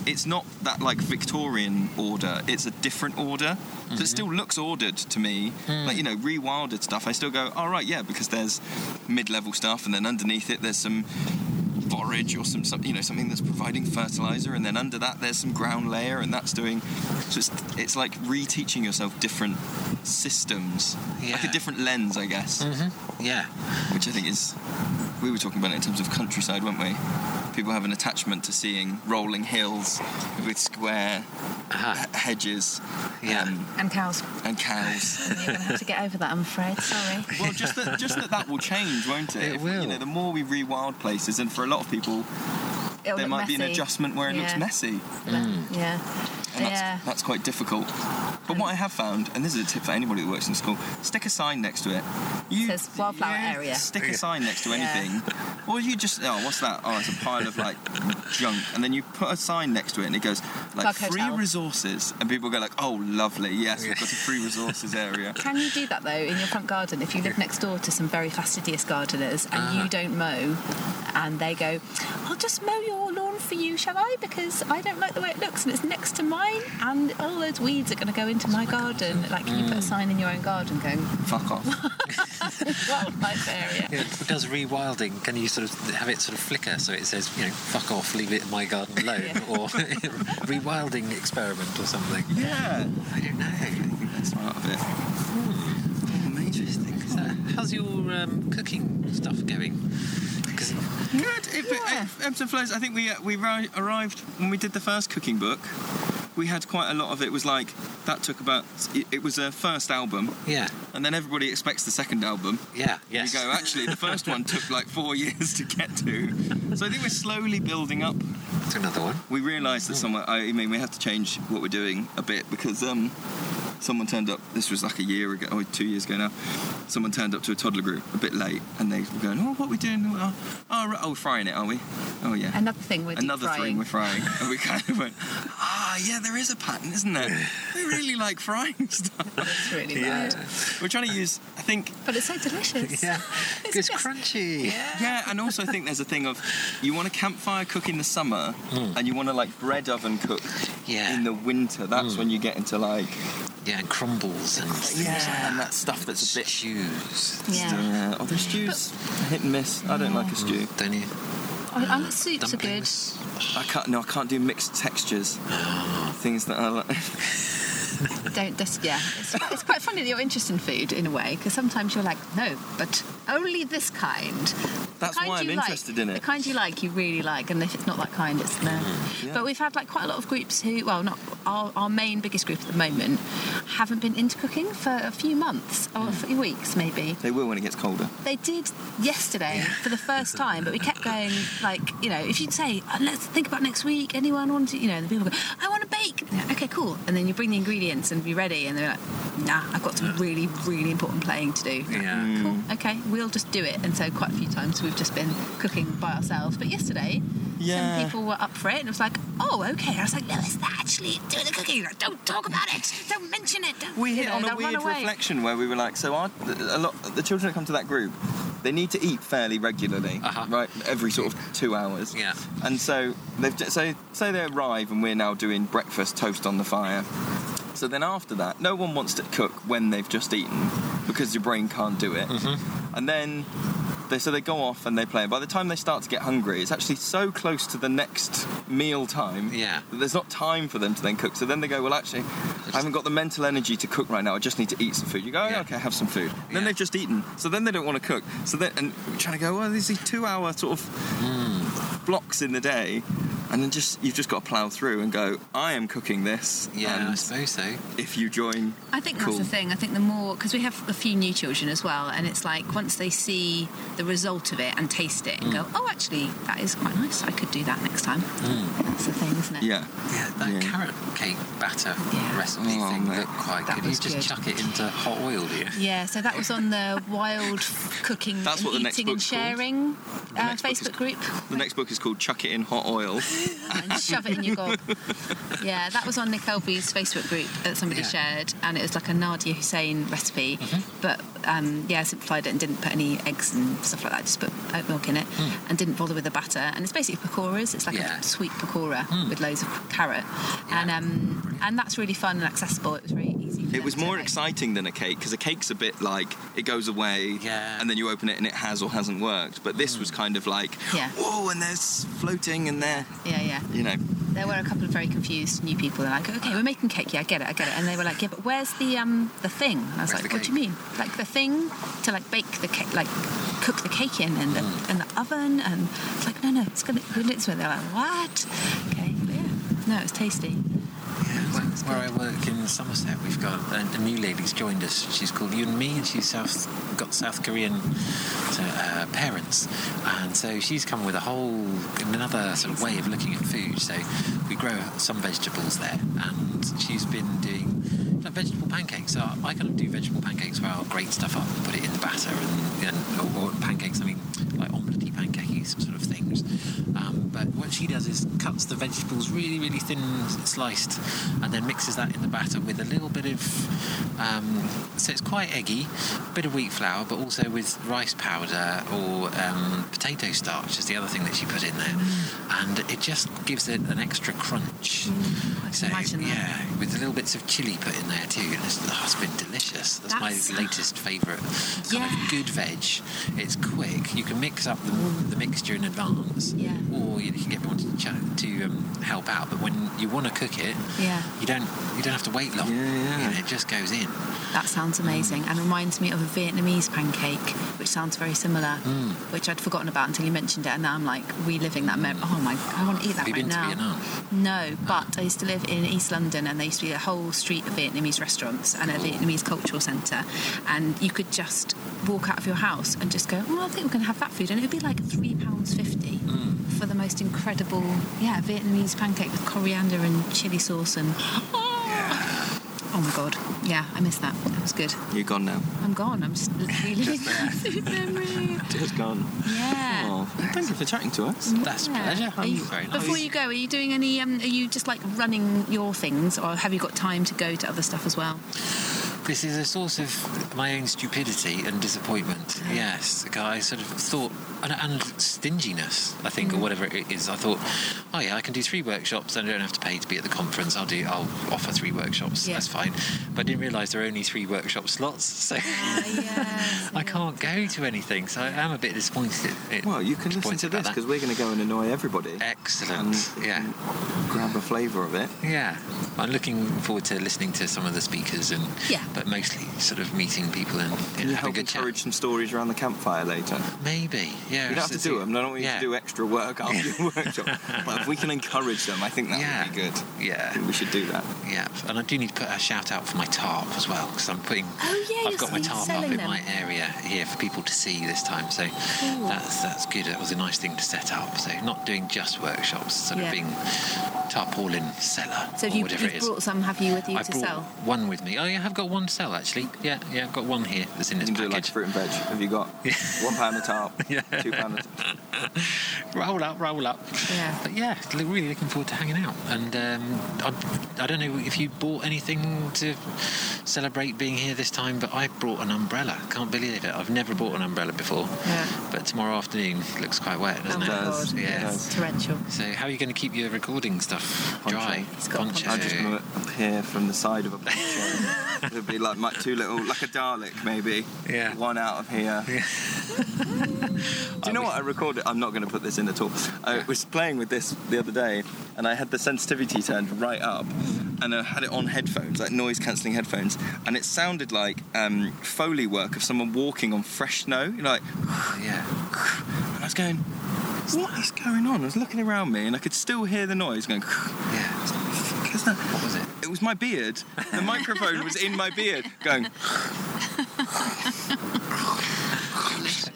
it's not that like victorian order it's a different order. So it mm-hmm. still looks ordered to me hmm. like you know rewilded stuff. I still go all right yeah because there's mid-level stuff and then underneath it there's some forage or some, some you know something that's providing fertilizer and then under that there's some ground layer and that's doing so it's, it's like reteaching yourself different systems like a different lens i guess mm-hmm. Yeah, which i think is we were talking about it in terms of countryside weren't we people have an attachment to seeing rolling hills with square Aha. h- hedges Yeah. um, And cows. and cows You're going to have to get over that, I'm afraid. Sorry. well just that just that that will change won't it It If will. you know the more we rewild places and for a lot of people It'll there look might be an adjustment where it looks Yeah. messy mm. Mm. Yeah. and that's, Yeah. that's quite difficult. But what I have found, and this is a tip for anybody that works in school, stick a sign next to it. You, Says wildflower yeah, area. Stick a sign next to Yeah. anything, or you just oh, what's that? Oh, it's a pile of like junk, and then you put a sign next to it, and it goes like Bug free hotel. resources, and people go like, oh, lovely, yes, we've got a free resources area. Can you do that though in your front garden if you live next door to some very fastidious gardeners and you ah. don't mow and they go, I'll just mow your lawn for you, shall I? Because I don't like the way it looks and it's next to mine and all those weeds are going to go into my garden. Like, can you put a sign in your own garden going, Fuck off. wildlife area? Yeah, it does rewilding. Can you sort of have it sort of flicker so it says, you know, fuck off, leave it in my garden alone, Yeah. or rewilding experiment or something? yeah, I don't know. I think that's part of it. Interesting. So, how's your um, cooking stuff going? 'Cause- Good. If, if ebbs and flows. I think we uh, we ri- arrived when we did the first cooking book. We had quite a lot of it. Was like that took about. It, it was a first album, yeah, and then everybody expects the second album. yeah, yes. You go. Actually, the first one took like four years to get to. So I think we're slowly building up. to another one. We realised that somewhere. I mean, we have to change what we're doing a bit because um, someone turned up. This was like a year ago, or two years ago now. Someone turned up to a toddler group a bit late, and they were going, "Oh, what are we doing? Oh, oh, right. oh we're frying it, are we? Oh, yeah." Another thing we're deep Another frying. thing we're frying, and we kind of went, "Ah, yeah, there is a pattern, isn't there? We really like frying stuff." It's really Yeah, bad. We're trying to use, I think, But it's so delicious. yeah. It's It's, just- crunchy. Yeah, and also I think there's a thing of you want a campfire cook in the summer, and you want to like bread oven cook Yeah. in the winter. That's when you get into like Yeah, and crumbles and yeah, and that stuff that's a bit. stews. Yeah. Yeah, oh, the stews hit and miss. I don't like a stew. Mm, don't you? I, I mean, mm. soups are good. I can't. No, I can't do mixed textures. Ah. Things that I like. Don't just yeah. It's, it's quite funny that you're interested in food in a way because sometimes you're like, no, but only this kind. That's kind why I'm you like- interested in it. The kind you like, you really like, and if it's not that kind, it's no. yeah. But we've had like quite a lot of groups who, well, not our, our main biggest group at the moment, haven't been into cooking for a few months or a few weeks maybe. They will when it gets colder. They did yesterday for the first time, but we kept going like, you know, if you'd say, "Uh, let's think about next week, anyone want to, you know, the people go, I want to bake. And okay, cool. And then you bring the ingredients and be ready, and they're like, nah, I've got some really, really important playing to do. Yeah. Cool. Okay, we'll just do it. And so quite a few times we've just been cooking by ourselves. But yesterday, Yeah. some people were up for it, and it was like, oh, okay. I was like, Lois, actually do the cooking. Like, don't talk about it. Don't mention it. Don't, We you hit know, on a weird reflection where we were like, so our, a lot the children that come to that group, they need to eat fairly regularly, Uh-huh. right? Every sort of two hours. Yeah. And so they've so say they arrive and we're now doing breakfast toast on the fire. So then after that, no one wants to cook when they've just eaten because your brain can't do it. Mm-hmm. And then They so they go off and they play. And By the time they start to get hungry, it's actually so close to the next meal time. Yeah. that There's not time for them to then cook. So then they go, well, actually, I haven't got the mental energy to cook right now. I just need to eat some food. You go, oh, Yeah. okay, have some food. Then they've just eaten. So then they don't want to cook. So then and we're trying to go, well, there's these two-hour sort of Hmm. Blocks in the day. And then just you've just got to plough through and go. I am cooking this. Yeah, I and suppose so. if you join, I think cool. that's the thing. I think the more because we have a few new children as well, and it's like once they see the result of it and taste it and go, oh, actually, that is quite nice. I could do that next time. That's the thing, isn't it? Yeah. Yeah, that Yeah. carrot cake batter Yeah. recipe Oh, thing mate. looked quite That good. You was just good. chuck it into hot oil, do you? Yeah, so that was on the Wild Cooking That's and what the next Eating and book's called. Sharing uh, next is- Facebook group. The next book is called Chuck It in Hot Oil. and shove it in your gob. Yeah, that was on Nick Elby's Facebook group that somebody Yeah. shared, and it was like a Nadiya Hussain recipe, but um, yeah, I simplified it and didn't put any eggs and stuff like that. Just put oat milk in it, and didn't bother with the batter. And it's basically pakoras. It's like Yeah. a sweet pakora with loads of carrot, and um, and that's really fun and accessible. It was really easy. It was more exciting than a cake because a cake's a bit like it goes away, Yeah. and then you open it and it has or hasn't worked. But this was kind of like, Yeah. whoa, and there's floating and there, Yeah, yeah. you know, There were a couple of very confused new people. They're like, "Okay, we're making cake. Yeah, I get it, I get it." And they were like, "Yeah, but where's the um the thing?" And I was Where's like, "What do you mean? Like the thing to like bake the cake, like cook the cake in, and the Mm. in the oven?" And it's like, "No, no, it's gonna go this way." They're like, "What?" Okay, but yeah, no, it's tasty. Where, I work in Somerset, we've got a, a new lady's joined us. She's called Yoon Mi, and she's South got South Korean uh, parents, and so she's come with a whole another sort of way of looking at food. So we grow some vegetables there, and she's been doing vegetable pancakes. So I kind of do vegetable pancakes where I'll grate stuff up and put it in the batter, and, and or, or pancakes. I mean, like omelette pancakes sort of things. But what she does is cuts the vegetables really, really thin sliced, and then mixes that in the batter with a little bit of. Um, so it's quite eggy, a bit of wheat flour, but also with rice powder or um, potato starch is the other thing that she put in there, and it just gives it an extra crunch. I So can imagine that. yeah, with the little bits of chili put in there too. And it's, oh, it's been delicious. That's, That's- my latest favourite kind Yeah. of good veg. It's quick. You can mix up the, the mixture in advance, Yeah. or you can get someone to, ch- to um, help out. But when you want to cook it, Yeah. you don't you don't have to wait long. Yeah, yeah. You know, it just goes in. That sounds amazing and reminds me of a Vietnamese pancake, which sounds very similar, Mm. which I'd forgotten about until you mentioned it, and now I'm like reliving that memory. Oh my, I want to eat that Have you right been to now. Vietnam? No, but I used to live in East London, and there used to be a whole street of Vietnamese restaurants and a Vietnamese cultural centre, and you could just walk out of your house and just go, "Oh, I think we're going to have that food," and it would be like three pounds fifty for the most incredible, yeah, Vietnamese pancake with coriander and chili sauce and. Oh my god! Yeah, I miss that. That was good. you're gone now. I'm gone. I'm just that food memory. Just gone. Yeah. Oh, thank you for chatting to us. That's a Yeah. pleasure. Are you- Very nice. before you go, are you doing any? Um, are you just like running your things, or have you got time to go to other stuff as well? This is a source of my own stupidity and disappointment. Yes, I sort of thought, and, and stinginess, I think, or mm. whatever it is. I thought, oh yeah, I can do three workshops, and I don't have to pay to be at the conference. I'll do, I'll offer three workshops. Yeah. That's fine. But I didn't realise there are only three workshop slots, so I can't go to anything. So I am a bit disappointed. It- Well, you can listen disappointed to this because we're going to go and annoy everybody. Excellent. And yeah. Grab a flavour of it. Yeah, I'm looking forward to listening to some of the speakers and Yeah. but mostly sort of meeting people and you Can know, you having a help good chat. encourage some stories around the campfire later? Maybe, yeah. You don't have to do them. I don't want you yeah. to do extra work after your workshop. But if we can encourage them, I think that Yeah. would be good. Yeah, we should do that. yeah, and I do need to put a shout out for my tarp as well because I'm putting. Oh, yeah, I've got my tarp up selling in them. my area here for people to see this time, so that's that's good. That was a nice thing to set up. So not doing just workshops, sort Yeah. of being tarpaulin seller So or have you, whatever you've it is. brought some, have you, with you I to sell? one with me. Oh yeah, I've got one to sell actually. Yeah, yeah, I've got one here that's in You this can do it like fruit and veg. Have you got one pound a tarp? Yeah. Two pound roll up, roll up. Yeah. But yeah, really looking forward to hanging out. And um, I, I don't know if you bought anything to celebrate being here this time, but I brought an umbrella. Can't believe it. I've never bought an umbrella before. Yeah. But tomorrow afternoon looks quite wet, doesn't oh it? does, god, it Yeah. does. it's torrential. So how are you going to keep your recording stuff Poncho. dry? He's got a Poncho. I'm just going to appear from the side of a poncho. It'll be like my two little, like a Dalek maybe. Yeah. One out of here. Do you know what I recorded? I'm not going to put this in at all. I was playing with this the other day, and I had the sensitivity turned right up, and I had it on headphones, like noise cancelling headphones, and it sounded like um, foley work of someone walking on fresh snow. You know, like, yeah. and I was going, "What is going on?" I was looking around me, and I could still hear the noise going. Yeah. "Fuck is? What was it? It was my beard. The microphone was in my beard, going.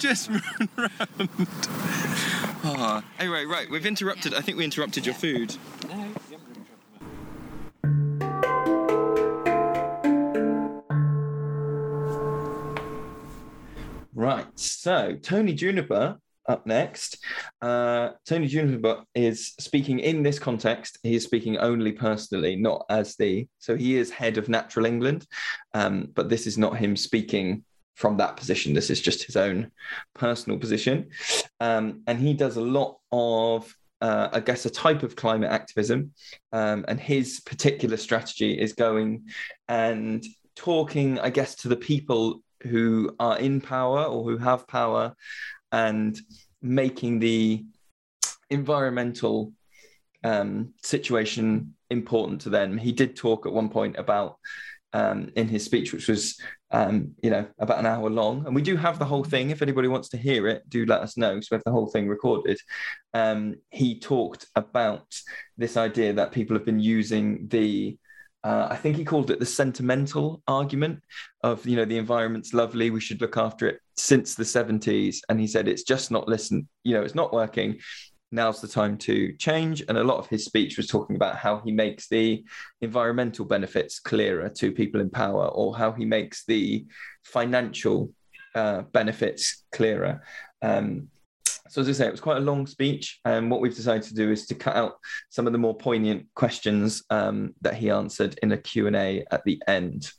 Just run around. Oh. Anyway, right, we've interrupted. I think we interrupted your food. No, Right, so Tony Juniper up next. Uh, Tony Juniper is speaking in this context. He is speaking only personally, not as the. So he is head of Natural England, um, but this is not him speaking from that position. This is just his own personal position, um, and he does a lot of. Uh, I guess a type of climate activism, um, and his particular strategy is going and talking, I guess, to the people who are in power or who have power and making the environmental um, situation important to them. He did talk at one point about um, in his speech, which was um, you know about an hour long, and we do have the whole thing. If anybody wants to hear it, do let us know. So we have the whole thing recorded. Um, he talked about this idea that people have been using the uh, I think he called it the sentimental argument of, you know, the environment's lovely, we should look after it since the 70s. And he said it's just not listen, you know, it's not working. Now's the time to change. And a lot of his speech was talking about how he makes the environmental benefits clearer to people in power or how he makes the financial uh, benefits clearer. Um, so as I say, it was quite a long speech, and what we've decided to do is to cut out some of the more poignant questions um, that he answered in a Q&A at the end.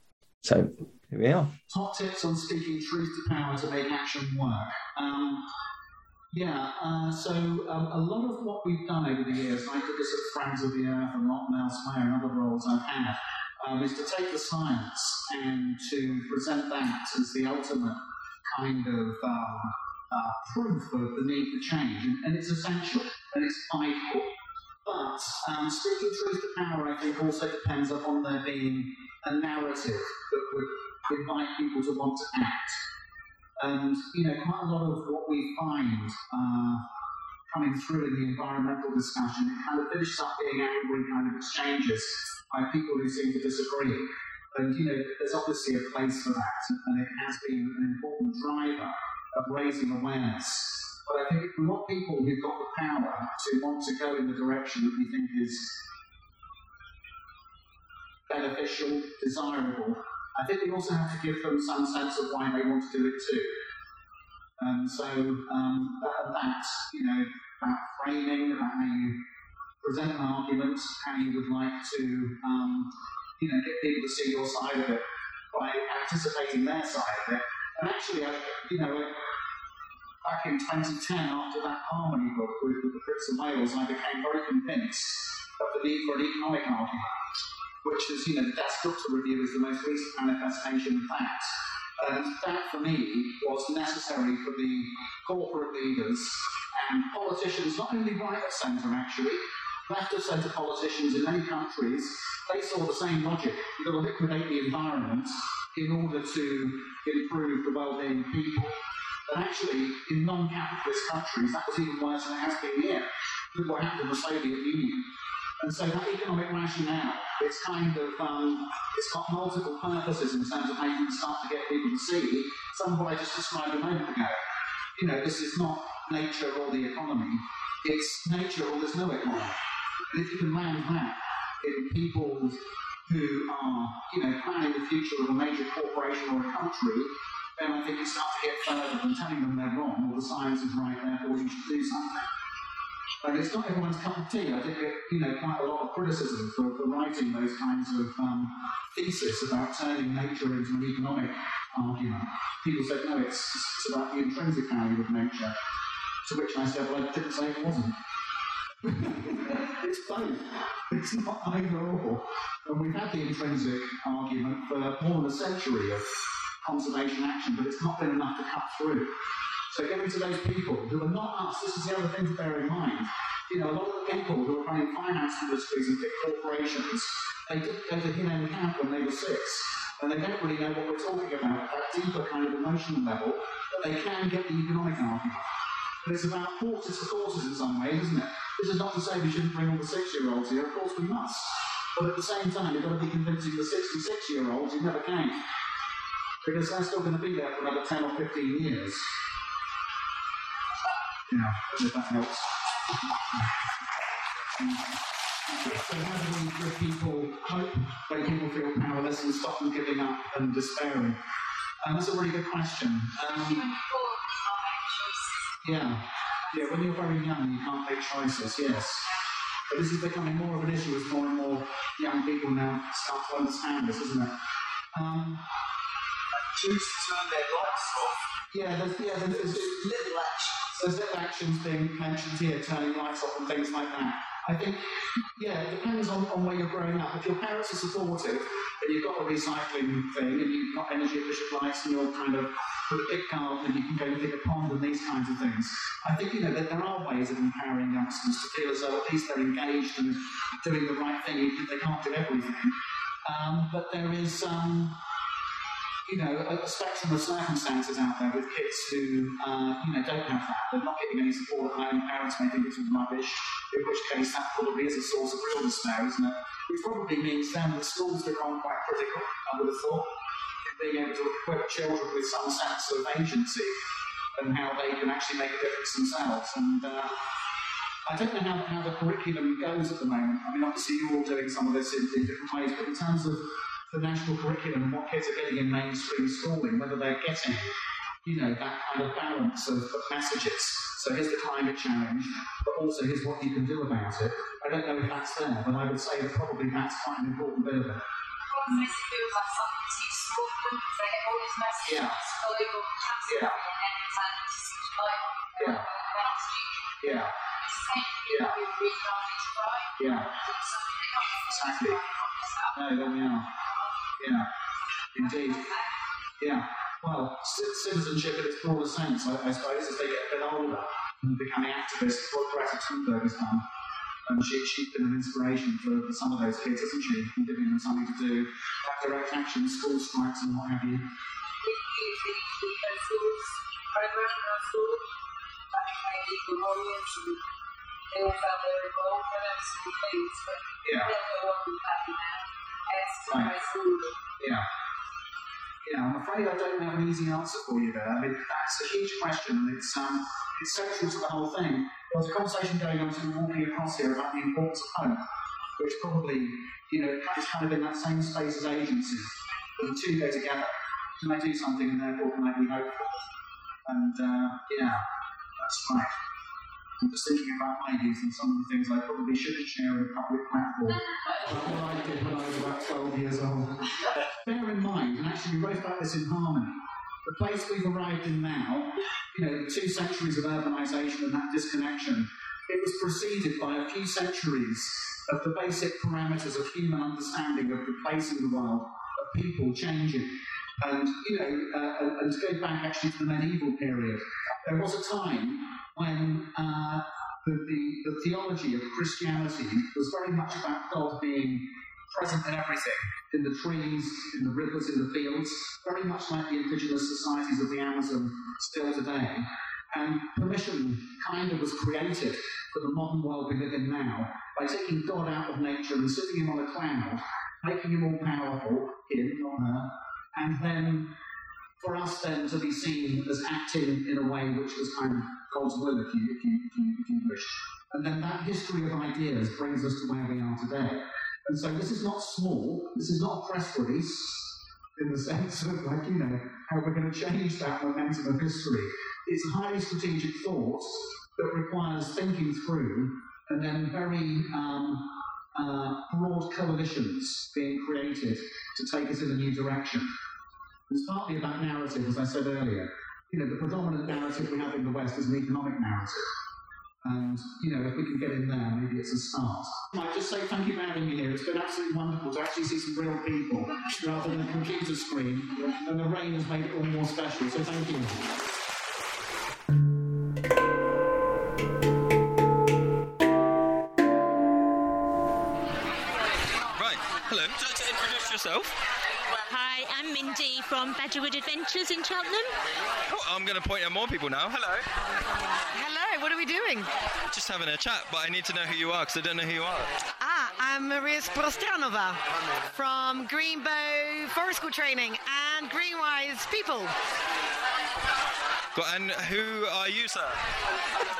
So here we are. Top tips on speaking truth to power to make action work. Um, yeah, uh, so um, a lot of what we've done over the years, like because of Friends of the Earth and Rotten Elsewhere and other roles I've had, um, is to take the science and to present that as the ultimate kind of um, uh, proof of the need for change, and, and it's essential and it's vital. But um, speaking truth to power, I think, also depends upon there being a narrative that would invite people to want to act. And you know, quite a lot of what we find uh, coming through in the environmental discussion kind of finishes up being angry kind of exchanges by people who seem to disagree. And you know, there's obviously a place for that, and it has been an important driver of raising awareness. But I think if we want people who've got the power to want to go in the direction that we think is beneficial, desirable, I think we also have to give them some sense of why they want to do it too. And so um, that, that, you know, about framing, about how you present an argument, how you would like to, um, you know, get people to see your side of it by anticipating their side of it. And actually, you know, back in 2010, after that Harmony book with, with the Prince of Wales, I became very convinced of the need for an economic argument, which is, you know, the Dasgupta review is the most recent manifestation of that. And that, for me, was necessary for the corporate leaders and politicians, not only right of centre, actually, left of centre politicians in many countries, they saw the same logic. You've got to liquidate the environment in order to improve the well-being of people. But actually, in non-capitalist countries, that was even worse than it has been here. Look what happened in the Soviet Union. And so that economic rationale, it's kind of, um, it's got multiple purposes in terms of making start to get people to see some of what I just described a moment ago. You know, this is not nature or the economy, it's nature or there's no economy. And if you can land that in people who are, you know, planning the future of a major corporation or a country, then I think you start to get further than telling them they're wrong or the science is right, therefore you should do something. But it's not everyone's cup of tea. I think get, you know quite a lot of criticism for, for writing those kinds of um, thesis about turning nature into an economic argument. People said no, it's, it's about the intrinsic value of nature. To which I said, well, I didn't say it wasn't. it's both. It's not either or. And we've had the intrinsic argument for more than a century of conservation action, but it's not been enough to cut through So giving to those people who are not us, this is the other thing to bear in mind. You know, a lot of the people who are running finance industries and big corporations, they did go to Hin and Camp when they were six, and they don't really know what we're talking about at that deeper kind of emotional level, but they can get the economic argument. But it's about horses for courses in some ways, isn't it? This is not to say we shouldn't bring all the six-year-olds here. Of course we must. But at the same time, you've got to be convincing the 66-year-olds who never came. Because they're still going to be there for another 10 or 15 years. Yeah, if that helps. So how do we give people hope when people feel powerless and stop them giving up and despairing? Um, that's a really good question. Um, yeah, yeah. When you're very young, you can't make choices. Yes, but this is becoming more of an issue as more and more young people now start to understand this, isn't it? Um, choose to turn their lights off. yeah, there's, yeah, there's, there's, Little action. There's little actions being mentioned here, turning lights off and things like that. I think, yeah, it depends on, on where you're growing up. If your parents are supportive and you've got a recycling thing and you've got energy efficient lights and you're kind of put a big garden and you can go and dig a pond and these kinds of things, I think, you know, that there are ways of empowering youngsters to feel as though at least they're engaged and doing the right thing, even if they can't do everything. Um, but there is, um, you know, a, a spectrum of circumstances out there with kids who, uh, you know, don't have that. They're not getting any support at home. Parents may think it's rubbish, in which case that probably is a source of real despair, isn't it? Which probably means then that schools become quite critical, I would have thought, in being able to equip children with some sense of agency and how they can actually make a difference themselves. And uh, I don't know how, how the curriculum goes at the moment. I mean, obviously you're all doing some of this in, in different ways, but in terms of the national curriculum and what kids are getting in mainstream schooling, whether they're getting, you know, that kind of balance of, of messages. So here's the climate challenge, but also here's what you can do about it. I don't know if that's there, but I would say that probably that's quite an important bit of it. Problem is, it feels like something too small for them because they get all these messages Yeah. yeah. school or category Yeah. and then it's like, it just seems like, Yeah. Yeah, It's the same thing Yeah. with really lovely to cry. yeah, It's something they can't afford Exactly. cry from yourself. no, there we are. Yeah, indeed. Yeah. Well, citizenship in its broader sense, I, I suppose, as they get a bit older and becoming activists, what Greta Thunberg has done. And she, she's been an inspiration for, for some of those kids, hasn't she? And giving them something to do, that direct action, school strikes and what have you. We use the Eco Schools program in our school. That made people warriors and they all felt they were involved. I know small things, but Yeah. they'll go on now. Yeah. Yeah, I'm afraid I don't have an easy answer for you there. I mean, that's a huge question, and it's um, it's central to the whole thing. There was a conversation going on we were walking across here about the importance of home, which probably, you know, is kind of in that same space as agency. But the two go together. Can they do something and therefore can they be hopeful? And uh, yeah, that's right. I'm just thinking about my youth and some of the things I probably shouldn't share on a public platform. What I did when I was about 12 years old. Bear in mind, and actually we wrote about this in Harmony, the place we've arrived in now, you know, two centuries of urbanisation and that disconnection, it was preceded by a few centuries of the basic parameters of human understanding of the place in the world, of people changing. And, you know, uh, and to go back actually to the medieval period, there was a time when uh, the, the, the theology of Christianity was very much about God being present in everything, in the trees, in the rivers, in the fields, very much like the indigenous societies of the Amazon still today. And permission kind of was created for the modern world we live in now by taking God out of nature and sitting him on a cloud, making him all powerful, him, not her, and then for us then to be seen as acting in a way which was kind of God's will, if you, if you, if you, if you wish. And then that history of ideas brings us to where we are today. And so this is not small, this is not a press release in the sense of like, you know, how we're going to change that momentum of history. It's highly strategic thought that requires thinking through and then very um, uh, broad coalitions being created to take us in a new direction. It's partly about narrative, as I said earlier. You know, the predominant narrative we have in the West is an economic narrative. And, you know, if we can get in there, maybe it's a start. I just say thank you for having me here. It's been absolutely wonderful to actually see some real people rather than a computer screen. And the rain has made it all more special. So thank you. yourself? Hi, I'm Mindy from Badgerwood Adventures in Cheltenham. Oh, I'm going to point at more people now. Hello. Hello, what are we doing? Just having a chat, but I need to know who you are because I don't know who you are. Ah, I'm Maria Sprostjanova from Greenbow Forest School Training and Greenwise People. Got- And who are you, sir?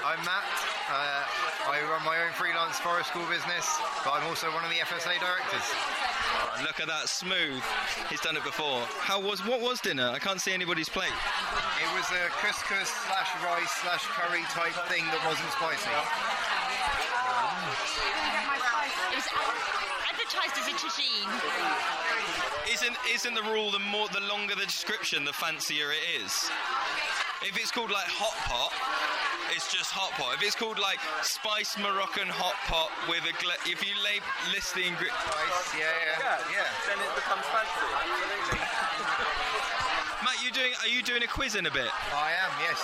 I'm Matt. Uh, I run my own freelance forest school business, but I'm also one of the FSA directors. Oh, look at that, smooth. He's done it before. How was what was dinner? I can't see anybody's plate. It was a couscous slash rice slash curry type thing that wasn't spicy. It was advertised as a tagine. Isn't isn't the rule the more the longer the description, the fancier it is? If it's called like hot pot, it's just hot pot. If it's called like spiced Moroccan hot pot with a gla- if you lay, list the ingredients, yeah, yeah, yeah, then it becomes fancy. You doing? Are you doing a quiz in a bit? I am, yes.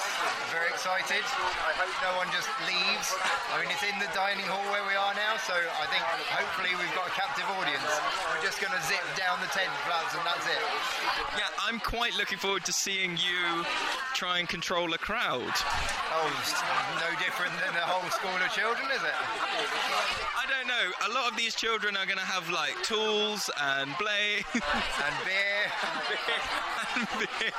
Very excited. I hope no one just leaves. I mean, it's in the dining hall where we are now, so I think hopefully we've got a captive audience. We're just going to zip down the tent flaps and that's it. Yeah, I'm quite looking forward to seeing you try and control a crowd. Oh, no different than the whole school of children, is it? I don't know. A lot of these children are going to have like tools and blade and beer. and beer.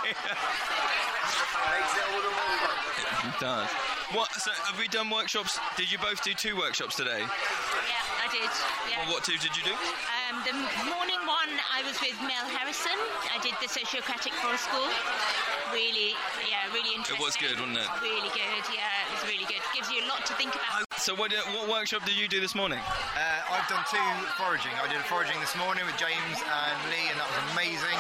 It does. What? So have we done workshops? Did you both do two workshops today? Yeah, I did. Yeah. Well, what two did you do? Um, the morning one, I was with Mel Harrison. I did the Sociocratic Forest School. Really, yeah, really interesting. It was good, wasn't it? Really good. Yeah, it was really good. Gives you a lot to think about. So what? What workshop did you do this morning? Uh, I've done two foraging. I did a foraging this morning with James and Lee, and that was amazing.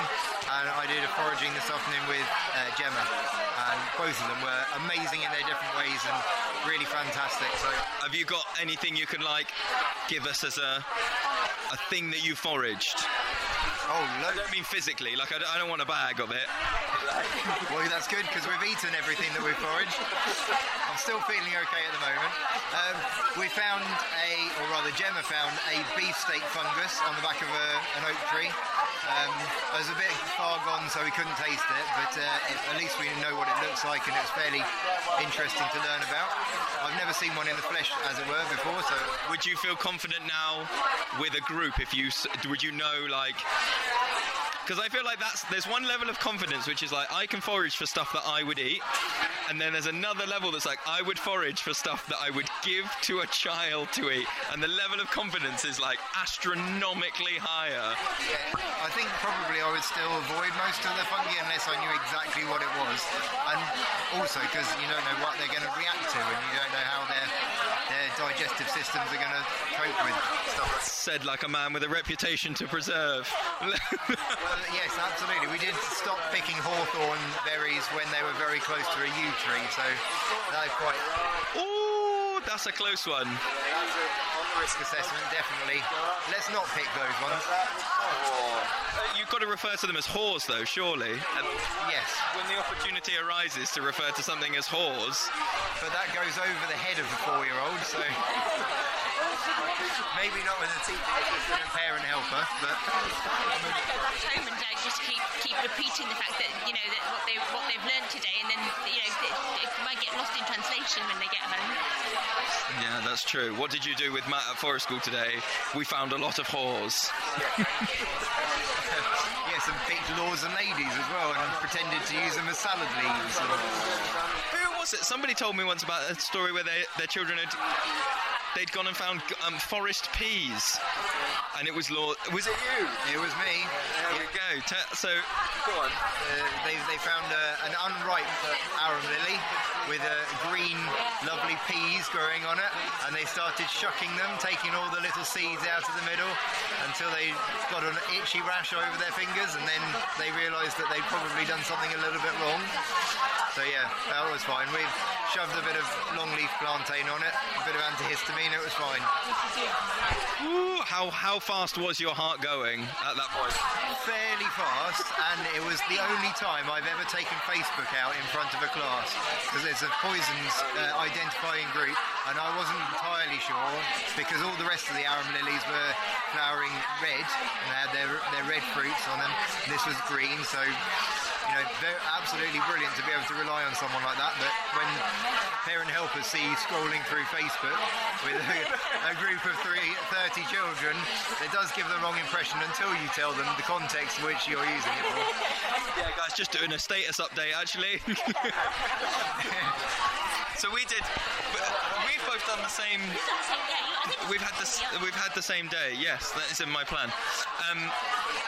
And I did a foraging this afternoon with uh, Gemma, and both of them were amazing in their different ways and really fantastic. So, Have you got anything you can like give us as a a thing that you foraged? Oh, I don't mean physically. Like I don't, I don't want a bag of it. well, that's good because we've eaten everything that we've foraged. I'm still feeling okay at the moment. Um, we found a, or rather, Gemma found a beefsteak fungus on the back of a, an oak tree. Um, it was a bit far gone, so we couldn't taste it, but uh, it, at least we know what it looks like, and it's fairly interesting to learn about. I've never seen one in the flesh, as it were, before, so Would you feel confident now with a group if you would you know like because I feel like that's there's one level of confidence which is like I can forage for stuff that I would eat, and then there's another level that's like I would forage for stuff that I would give to a child to eat, and the level of confidence is like astronomically higher. I think probably I would still avoid most of the fungi unless I knew exactly what it was, and also because you don't know what they're going to react to, and you don't know how their digestive systems are going to cope with stuff. Said like a man with a reputation to preserve. Well, yes, absolutely. We did stop picking hawthorn berries when they were very close to a yew tree, so they're quite. Ooh, that's a close one. On the risk assessment, definitely. Let's not pick those ones. Uh, You've got to refer to them as whores, though, surely. yes. When the opportunity arises to refer to something as whores. But that goes over the head of the four-year-old, so maybe not with a teacher assistant and parent helper, but go back home and uh, just keep keep repeating the fact that you know that what they what they've learned today, and then you know it, it might get lost in translation when they get home. Yeah, that's true. What did you do with Matt at Forest School today? We found a lot of whores. yes, and picked lords and ladies as well, and pretended to use them as salad leaves. Who was it? Somebody told me once about a story where they, their children had they'd gone and found um, forest peas, and it was Lord. Was it you? It was me. There we go. So, go on. Uh, they, they found uh, an unripe arum lily with uh, green, lovely peas growing on it, and they started shucking them, taking all the little seeds out of the middle until they got an itchy rash over their fingers, and then they realised that they'd probably done something a little bit wrong. So yeah, that was fine. We shoved a bit of longleaf plantain on it, a bit of antihistamine, it was fine. Ooh, how how fast was your heart going at that point? Fairly fast, and it was the only time I've ever taken Facebook out in front of a class because a poisons uh, identifying group, and I wasn't entirely sure because all the rest of the arum lilies were flowering red and they had their their red fruits on them. This was green, so you know, they're absolutely brilliant to be able to rely on someone like that. But when parent helpers see you scrolling through Facebook with a, a group of three, 30 children, it does give the wrong impression until you tell them the context in which you're using it for. Yeah, guys, just doing a status update actually. so we did. We've both done the same. We've had this. We've had the same day. Yes, that is in my plan. Um,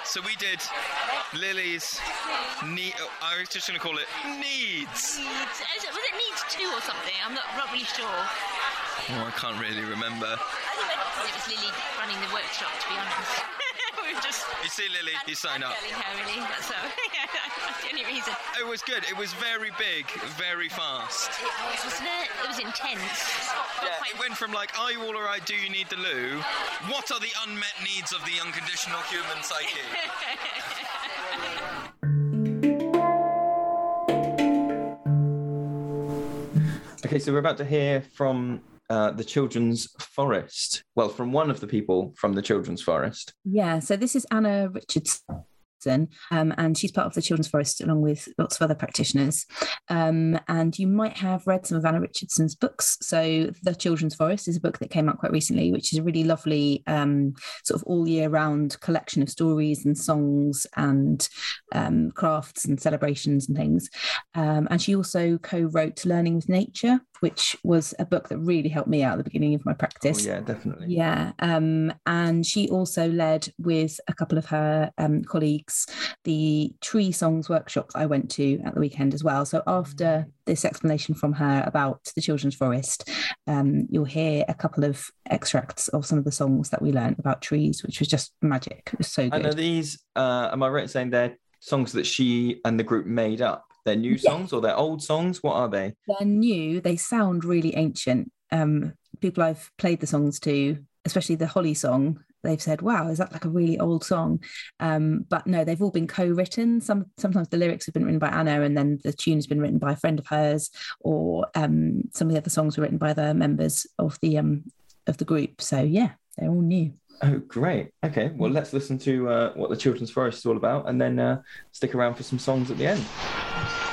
so we did Lily's need. I was just going to call it needs. Needs. Was it needs two or something? I'm not, not really sure. Oh, I can't really remember. I think it was Lily running the workshop, to be honest. we just. You see, Lily, you sign up. Telling her, really. That's, so, yeah, that's the only reason. It was good. It was very big, very fast. It was, wasn't it? It was intense. Yeah, it went from like, "Are you all alright? Do you need the loo?" What are the unmet needs of the unconditional human psyche? Okay, so we're about to hear from uh, the Children's Forest. Well, from one of the people from the Children's Forest. Yeah, so this is Anna Richardson. Um, and she's part of the Children's Forest along with lots of other practitioners. Um, and you might have read some of Anna Richardson's books. So, The Children's Forest is a book that came out quite recently, which is a really lovely, um, sort of all year round collection of stories and songs and um, crafts and celebrations and things. Um, and she also co wrote Learning with Nature, which was a book that really helped me out at the beginning of my practice. Oh, yeah, definitely. Yeah. Um, and she also led with a couple of her um, colleagues the tree songs workshop that I went to at the weekend as well. So after this explanation from her about the children's forest, um, you'll hear a couple of extracts of some of the songs that we learned about trees, which was just magic. It was so And are these, uh, am I right in saying they're songs that she and the group made up? They're new songs or they're old songs? What are they? They're new, they sound really ancient. Um, people I've played the songs to, especially the Holly song, they've said, "Wow, is that like a really old song?" Um, but no, they've all been co-written. Some sometimes the lyrics have been written by Anna, and then the tune's been written by a friend of hers, or um, some of the other songs were written by the members of the um, of the group. So yeah, they're all new. Oh, great. Okay, well, let's listen to uh, what the Children's Forest is all about and then uh, stick around for some songs at the end.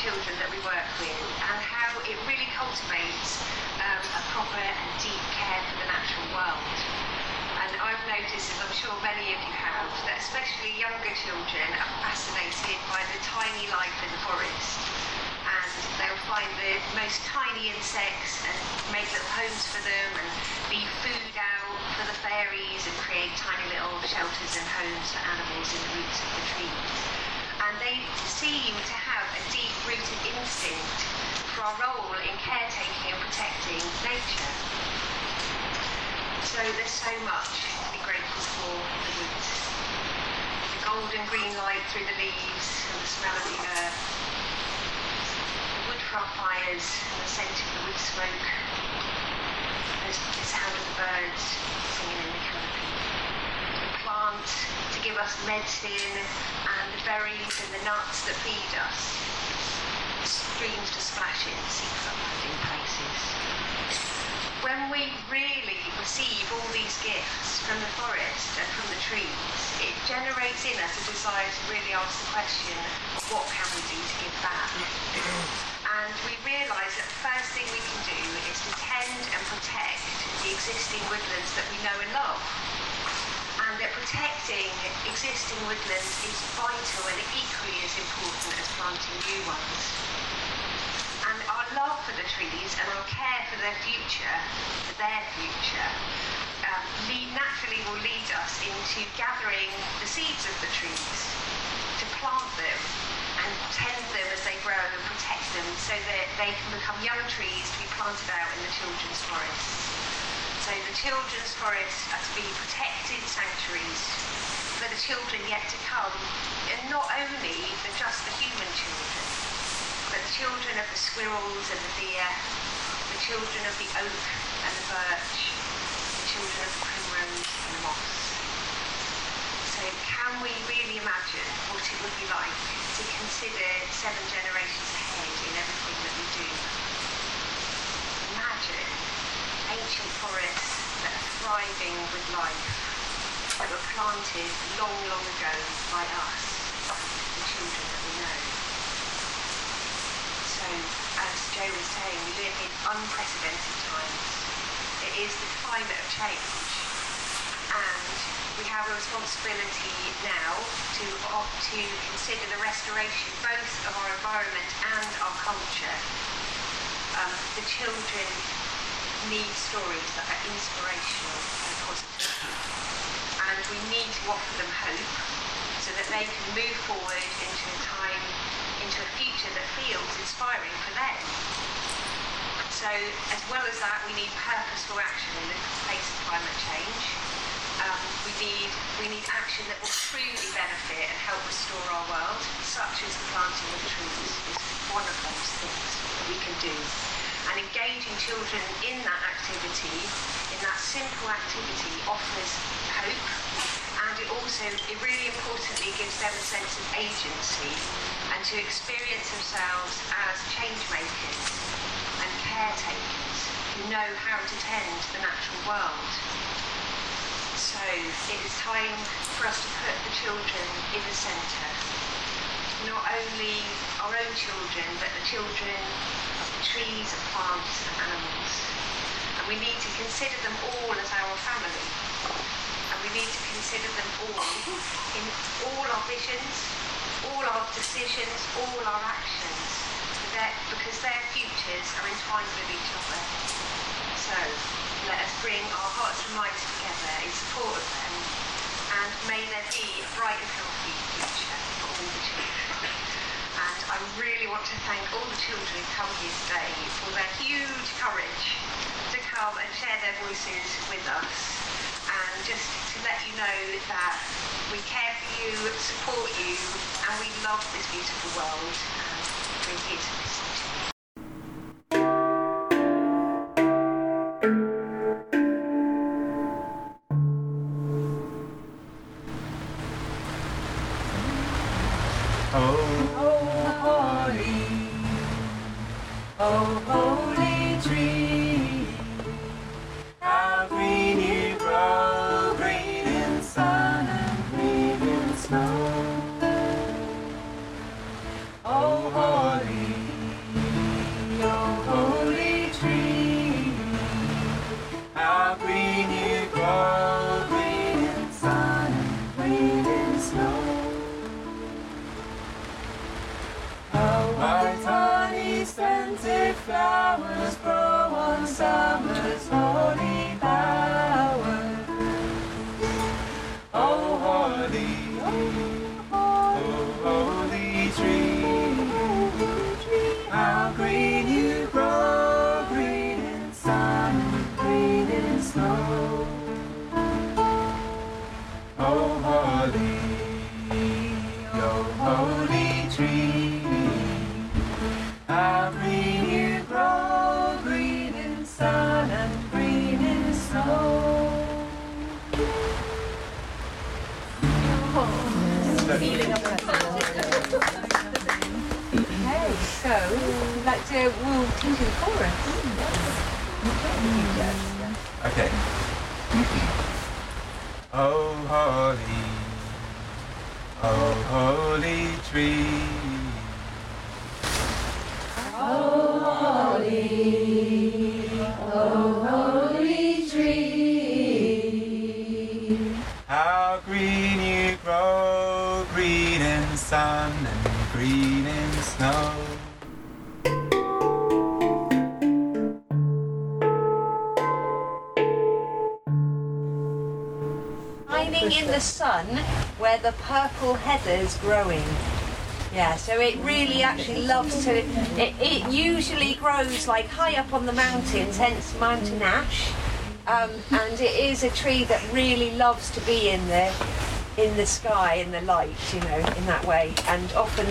Children that we work with and how it really cultivates um, a proper and deep care for the natural world. And I've noticed, as I'm sure many of you have, that especially younger children are fascinated by the tiny life in the forest and they'll find the most tiny insects and make little homes for them and leave food out for the fairies and create tiny little shelters and homes for animals in the roots of the trees. And they seem to have a deep-rooted instinct for our role in caretaking and protecting nature. So there's so much to be grateful for the woods. The golden green light through the leaves and the smell of the earth The wood for our fires and the scent of the wood smoke. There's the sound of the birds singing in the canopy. The plants to give us medicine and the berries and the nuts that feed us. Streams to splash in secret hiding places. When we really receive all these gifts from the forest and from the trees, it generates in us a desire to really ask the question, what can we do to give back? and we realise that the first thing we can do is to tend and protect the existing woodlands that we know and love. That protecting existing woodlands is vital and equally as important as planting new ones. And our love for the trees and our care for their future, for their future, um, lead, naturally will lead us into gathering the seeds of the trees, to plant them and tend them as they grow and protect them so that they can become young trees to be planted out in the children's forests. So the children's forests are to be protected sanctuaries for the children yet to come, and not only for just the human children, but the children of the squirrels and the deer, the children of the oak and the birch, the children of the primrose and the moss. So can we really imagine what it would be like to consider seven generations ahead in everything that we do? Imagine ancient forests that are thriving with life, that were planted long, long ago by us, the children that we know. So, as Joe was saying, we live in unprecedented times. It is the climate of change and we have a responsibility now to to consider the restoration both of our environment and our culture. Um, the children need stories that are inspirational and positive, and we need to offer them hope so that they can move forward into a time, into a future that feels inspiring for them. So, as well as that, we need purposeful action in the face of climate change. Um, we need we need action that will truly benefit and help restore our world, such as the planting of trees is one of those things that we can do. And engaging children in that activity, in that simple activity, offers hope, and it also it really importantly gives them a sense of agency and to experience themselves as change makers and caretakers who know how to tend the natural world. So it is time for us to put the children in the centre. Not only our own children, but the children trees, plants and animals. And we need to consider them all as our family. And we need to consider them all in all our visions, all our decisions, all our actions, because their futures are entwined with each other. So, let us bring our hearts and minds together in support of them. And may there be a bright and healthy future for all the children. And I really want to thank all the children who've come here today for their huge courage to come and share their voices with us. And just to let you know that we care for you, support you, and we love this beautiful world. And we're here to growing. Yeah, so it really actually loves to. It, it usually grows like high up on the mountains, hence mountain ash. Um, and it is a tree that really loves to be in the in the sky, in the light, you know, in that way. And often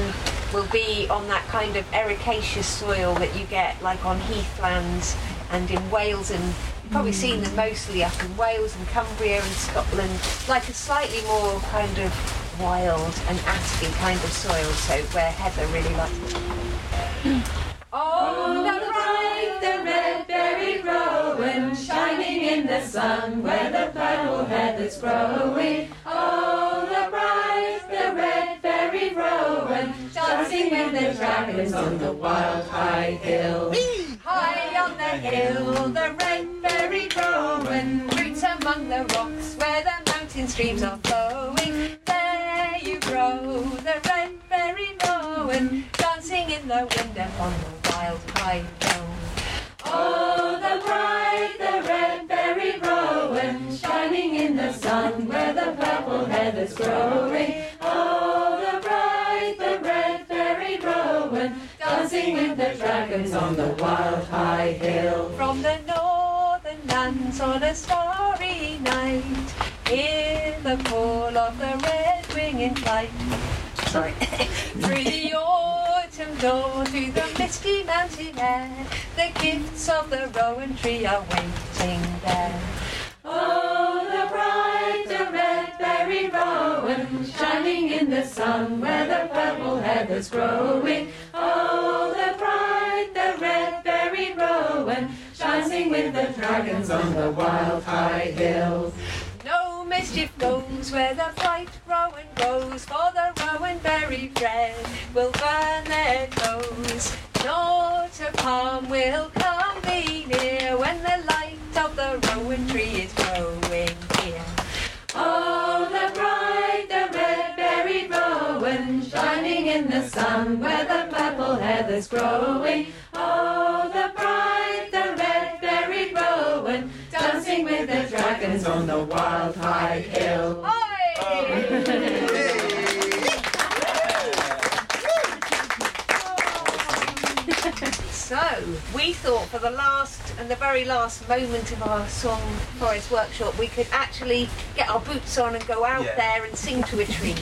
will be on that kind of ericaceous soil that you get like on heathlands and in Wales and probably seen them mostly up in Wales and Cumbria and Scotland, like a slightly more kind of wild and aspy kind of soil, so where heather really likes it. Oh, the bright, the red berry rowan, shining in the sun where the purple heather's growing. Oh, the bright, the red berry rowan, dancing with the dragons on the wild high hill. High on the hill, the red berry growing, roots among the rocks where the mountain streams are flowing. Grow, the red berry growing, dancing in the wind upon the wild high hill. Oh, the bright, the red berry rowan, shining in the sun where the purple heather's growing. Oh, the bright, the red berry rowan, dancing with the dragons on the wild high hill. From the northern lands on a starry night, hear the call of the red wing in flight. Sorry. Through the autumn dawn to the misty mountain air, the gifts of the rowan tree are waiting there. Oh, the bright, the red berry rowan, shining in the sun where the purple heather's growing. Oh, the bright, the red berry rowan, dancing with the dragons on the wild high hill. Mischief goes where the bright rowan grows, for the rowan berry red will burn their toes. Not a palm will come near when the light of the rowan tree is growing here. Oh, the bright, the red berry rowan, shining in the sun where the purple heather's growing. Stands on the wild high hill. So, we thought for the last and the very last moment of our Song Forest workshop, we could actually get our boots on and go out Yeah. there and sing to a tree.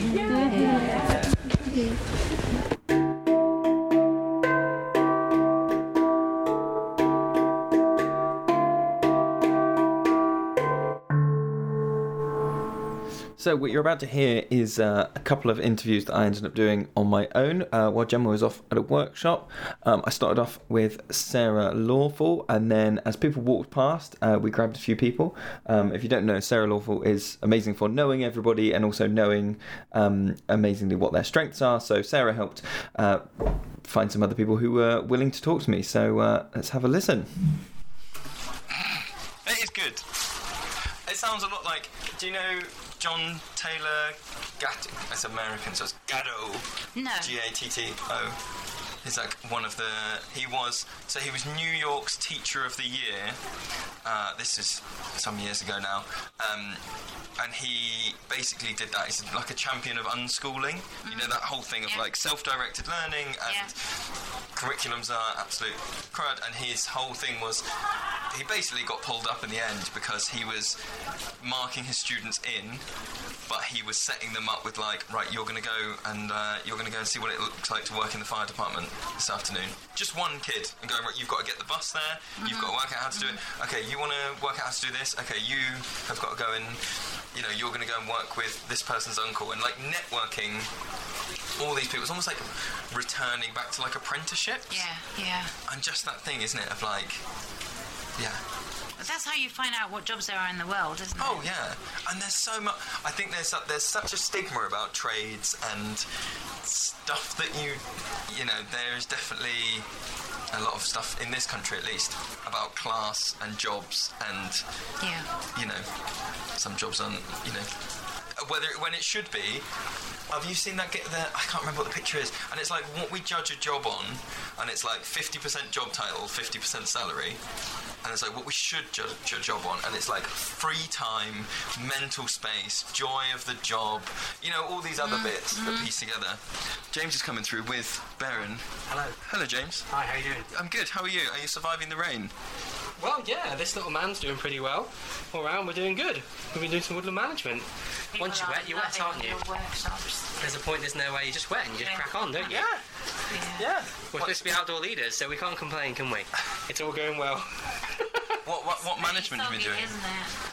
So what you're about to hear is uh, a couple of interviews that I ended up doing on my own uh, while Gemma was off at a workshop. Um, I started off with Sarah Lawfull, and then as people walked past, uh, we grabbed a few people. Um, if you don't know, Sarah Lawfull is amazing for knowing everybody and also knowing um, amazingly what their strengths are. So Sarah helped uh, find some other people who were willing to talk to me. So uh, let's have a listen. It is good. It sounds a lot like. Do you know John Taylor Gatto? It's American, so it's Gatto. No. G A T T O. He's like one of the. He was. So he was New York's Teacher of the Year. Uh, this is some years ago now. Um, and he basically did that. He's like a champion of unschooling. You know, that whole thing of like self directed learning and curriculums are absolute crud. And his whole thing was he basically got pulled up in the end because he was marking his students in, but he was setting them up with like, right, you're going to go and uh, you're going to go and see what it looks like to work in the fire department this afternoon. Just one kid and going, right, you've got to get the bus there. You've got to work out how to do it. Okay, you want to work out how to do this. Okay, you have got to go and you know you're going to go and work with this person's uncle and like networking. All these people, it's almost like returning back to like apprenticeships. Yeah, yeah. And just that thing, isn't it? Of like, yeah. But that's how you find out what jobs there are in the world, isn't it? Oh yeah, and there's so much. I think there's su- there's such a stigma about trades and stuff that you, you know, there is definitely a lot of stuff in this country at least about class and jobs and Yeah. you know some jobs aren't you know whether when it should be have you seen that get there i can't remember what the picture is and it's like what we judge a job on and it's like 50% job title 50% salary and it's like what we should judge a job on and it's like free time mental space joy of the job you know all these other mm-hmm. bits that piece together james is coming through with Baron. Hello. hello james Hi, how you doing? i'm good how are you are you surviving the rain Well, yeah, this little man's doing pretty well. All round, we're doing good. We've been doing some woodland management. Once you're wet, you're wet, aren't you? There's a point, there's no way, you're just wet and you just crack on, don't you? Yeah. Yeah. We're supposed to be outdoor leaders, so we can't complain, can we? It's all going well. what, what, what management have you been doing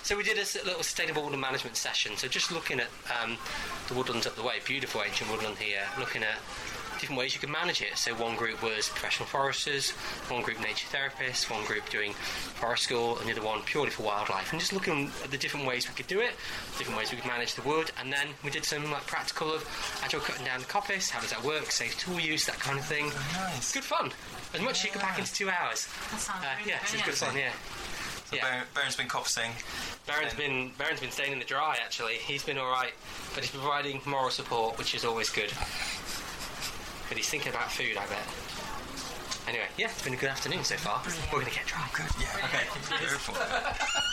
So we did a little sustainable woodland management session. So just looking at um, the woodlands up the way, beautiful ancient woodland here, looking at different ways you can manage it. So one group was professional foresters, one group nature therapists, one group doing forest school, and the other one purely for wildlife. And just looking at the different ways we could do it, different ways we could manage the wood, and then we did some like practical of actual cutting down the coppice. How does that work? Safe tool use, that kind of thing. nice. Good fun. As much as you can pack into two hours. That sounds Uh, really yeah, so it's good fun. Yeah. So Baron, Baron's been coppicing. Baron's been Baron's been staying in the dry actually. He's been all right, but he's providing moral support, which is always good. But he's thinking about food, I bet. Anyway, yeah, it's been a good afternoon so far. We're gonna get dry. Good, yeah. Okay, go for it.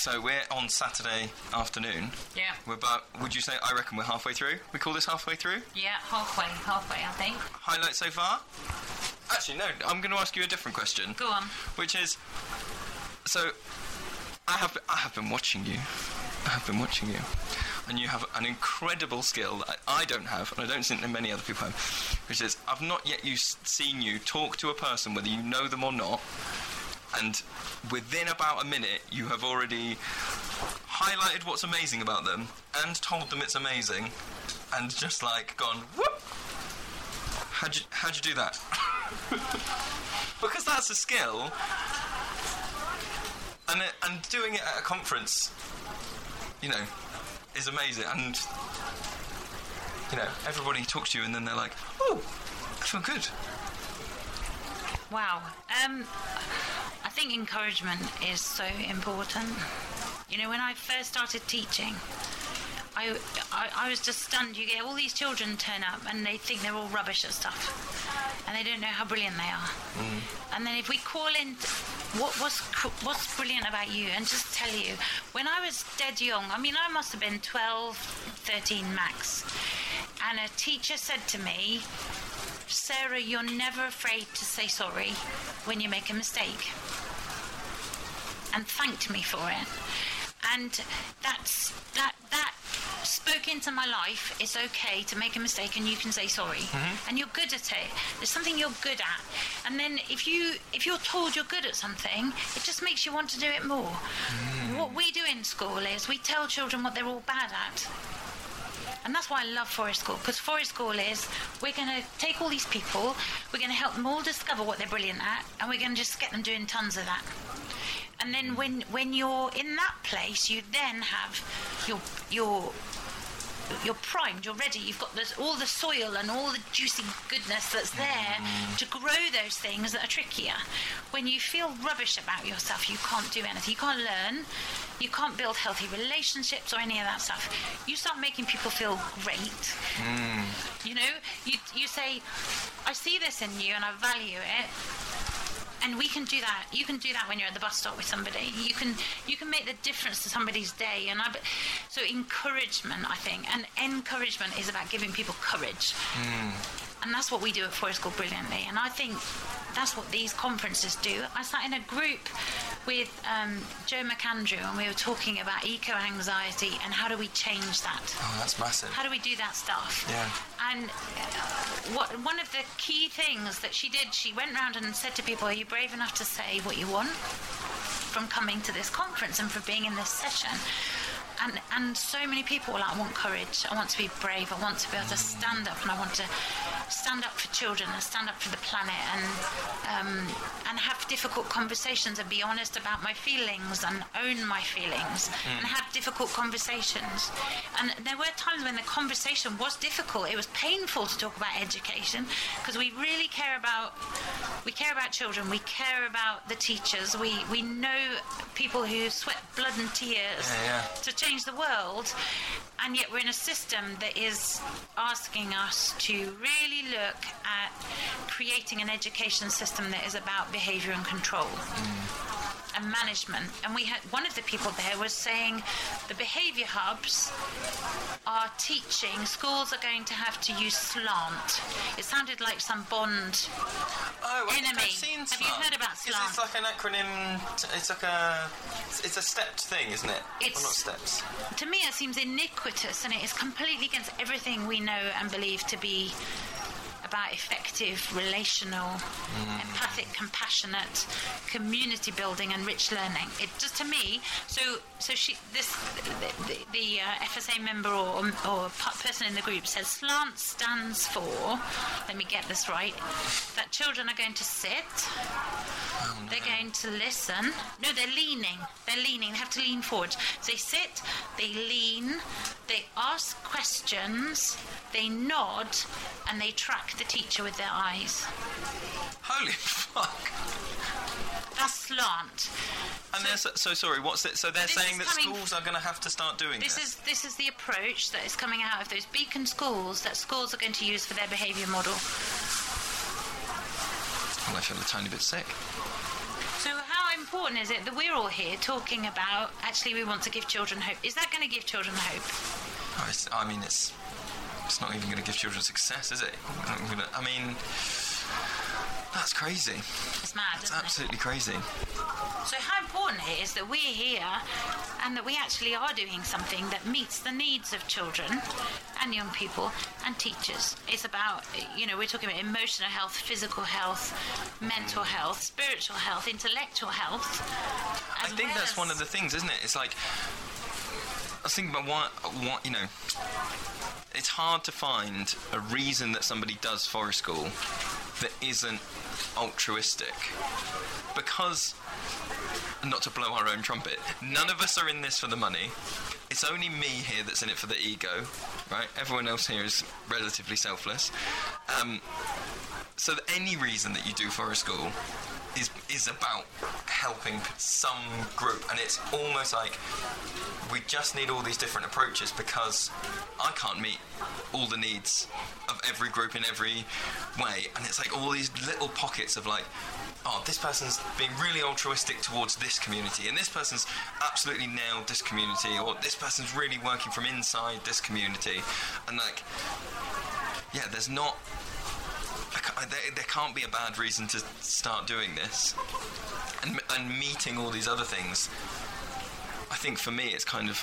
So we're on Saturday afternoon. Yeah. We're about. Would you say? I reckon we're halfway through. We call this halfway through. Yeah, halfway, halfway, I think. Highlight so far? Actually, no. I'm going to ask you a different question. Go on. Which is, so I have I have been watching you. I have been watching you, and you have an incredible skill that I don't have, and I don't think that many other people have. Which is, I've not yet you seen you talk to a person, whether you know them or not, and within about a minute, you have already highlighted what's amazing about them and told them it's amazing, and just like gone whoop. How'd you, how'd you do that? because that's a skill. And, and doing it at a conference, you know, is amazing. And, you know, everybody talks to you and then they're like, oh, I feel good. Wow. Um, I think encouragement is so important. You know, when I first started teaching, I, I, I was just stunned. You get all these children turn up and they think they're all rubbish at stuff. And they don't know how brilliant they are. Mm. And then if we call in, what was what's brilliant about you, and just tell you, when I was dead young, I mean, I must have been 12, 13 max, and a teacher said to me, Sarah, you're never afraid to say sorry when you make a mistake. And thanked me for it. And that's that that spoke into my life. It's okay to make a mistake and you can say sorry. Mhm. And you're good at it. There's something you're good at. And then if you if you're told you're good at something, it just makes you want to do it more. What we do in school is we tell children what they're all bad at. And that's why I love Forest School, because Forest School is we're going to take all these people, we're going to help them all discover what they're brilliant at, and we're going to just get them doing tons of that. And then when when you're in that place, you then have your your you're primed, you're ready, you've got this, all the soil and all the juicy goodness that's there mm. to grow those things that are trickier. When you feel rubbish about yourself, you can't do anything, you can't learn, you can't build healthy relationships or any of that stuff. You start making people feel great. Mm. You know, you, you say, I see this in you and I value it. And we can do that. You can do that when you're at the bus stop with somebody. You can you can make the difference to somebody's day. And I, so encouragement, I think, and encouragement is about giving people courage. And that's what we do at Forest School brilliantly. And I think that's what these conferences do. I sat in a group with um, Joe McAndrew and we were talking about eco anxiety and how do we change that? Oh, that's massive. How do we do that stuff? Yeah. And uh, what, one of the key things that she did, she went round and said to people, Are you brave enough to say what you want from coming to this conference and for being in this session? And, and so many people like, I want courage, I want to be brave, I want to be able to stand up, and I want to stand up for children and stand up for the planet and, um, and have difficult conversations and be honest about my feelings and own my feelings Mm. and have difficult conversations. And there were times when the conversation was difficult. It was painful to talk about education because we really care about we care about children. We care about the teachers. We we know people who sweat blood and tears Yeah, yeah. to change the world, and yet we're in a system that is asking us to really look at creating an education system that is about behaviour and control mm. And management. And we had one of the people there was saying the behaviour hubs are teaching schools are going to have to use slant. It sounded like some Bond Oh, I enemy. I've seen have you heard about slant? it's like an acronym. It's like a. It's a stepped thing, isn't it? It's- Or not steps. to me it seems iniquitous and it is completely against everything we know and believe to be about effective relational empathic compassionate community building and rich learning it just to me so so she this the, the, the uh, fsa member or, or person in the group says slant stands for let me get this right that children are going to sit they're going to listen. No, they're leaning. They're leaning. They have to lean forward. So they sit, they lean, they ask questions, they nod, and they track the teacher with their eyes. Holy fuck! That's slant. And they're so, so sorry. What's it? So they're This saying that coming- schools are going to have to start doing This this. is this is the approach that is coming out of those beacon schools that schools are going to use for their behaviour model. Well, I feel a tiny bit sick. So how important is it that we're all here talking about actually we want to give children hope? Is that going to give children hope? Oh, I mean, it's it's not even going to give children success, is it? Gonna- I mean, that's crazy. It's mad, It's isn't it? absolutely crazy. So how important it is that we're here and that we actually are doing something that meets the needs of children and young people and teachers. It's about, you know, we're talking about emotional health, physical health, mental mm. health, spiritual health, intellectual health. I think that's one of the things, isn't it? It's like I was thinking about what, what you know. It's hard to find a reason that somebody does forest school that isn't altruistic, because not to blow our own trumpet, none of us are in this for the money. It's only me here that's in it for the ego, right? Everyone else here is relatively selfless. Um, so any reason that you do forest school is is about helping some group, and it's almost like we just need all these different approaches because I can't meet all the needs of every group in every way, and it's like all these little pockets of like. Oh, this person's being really altruistic towards this community, and this person's absolutely nailed this community, or this person's really working from inside this community, and like, yeah, there's not there, there can't be a bad reason to start doing this. And, and meeting all these other things, I think for me it's kind of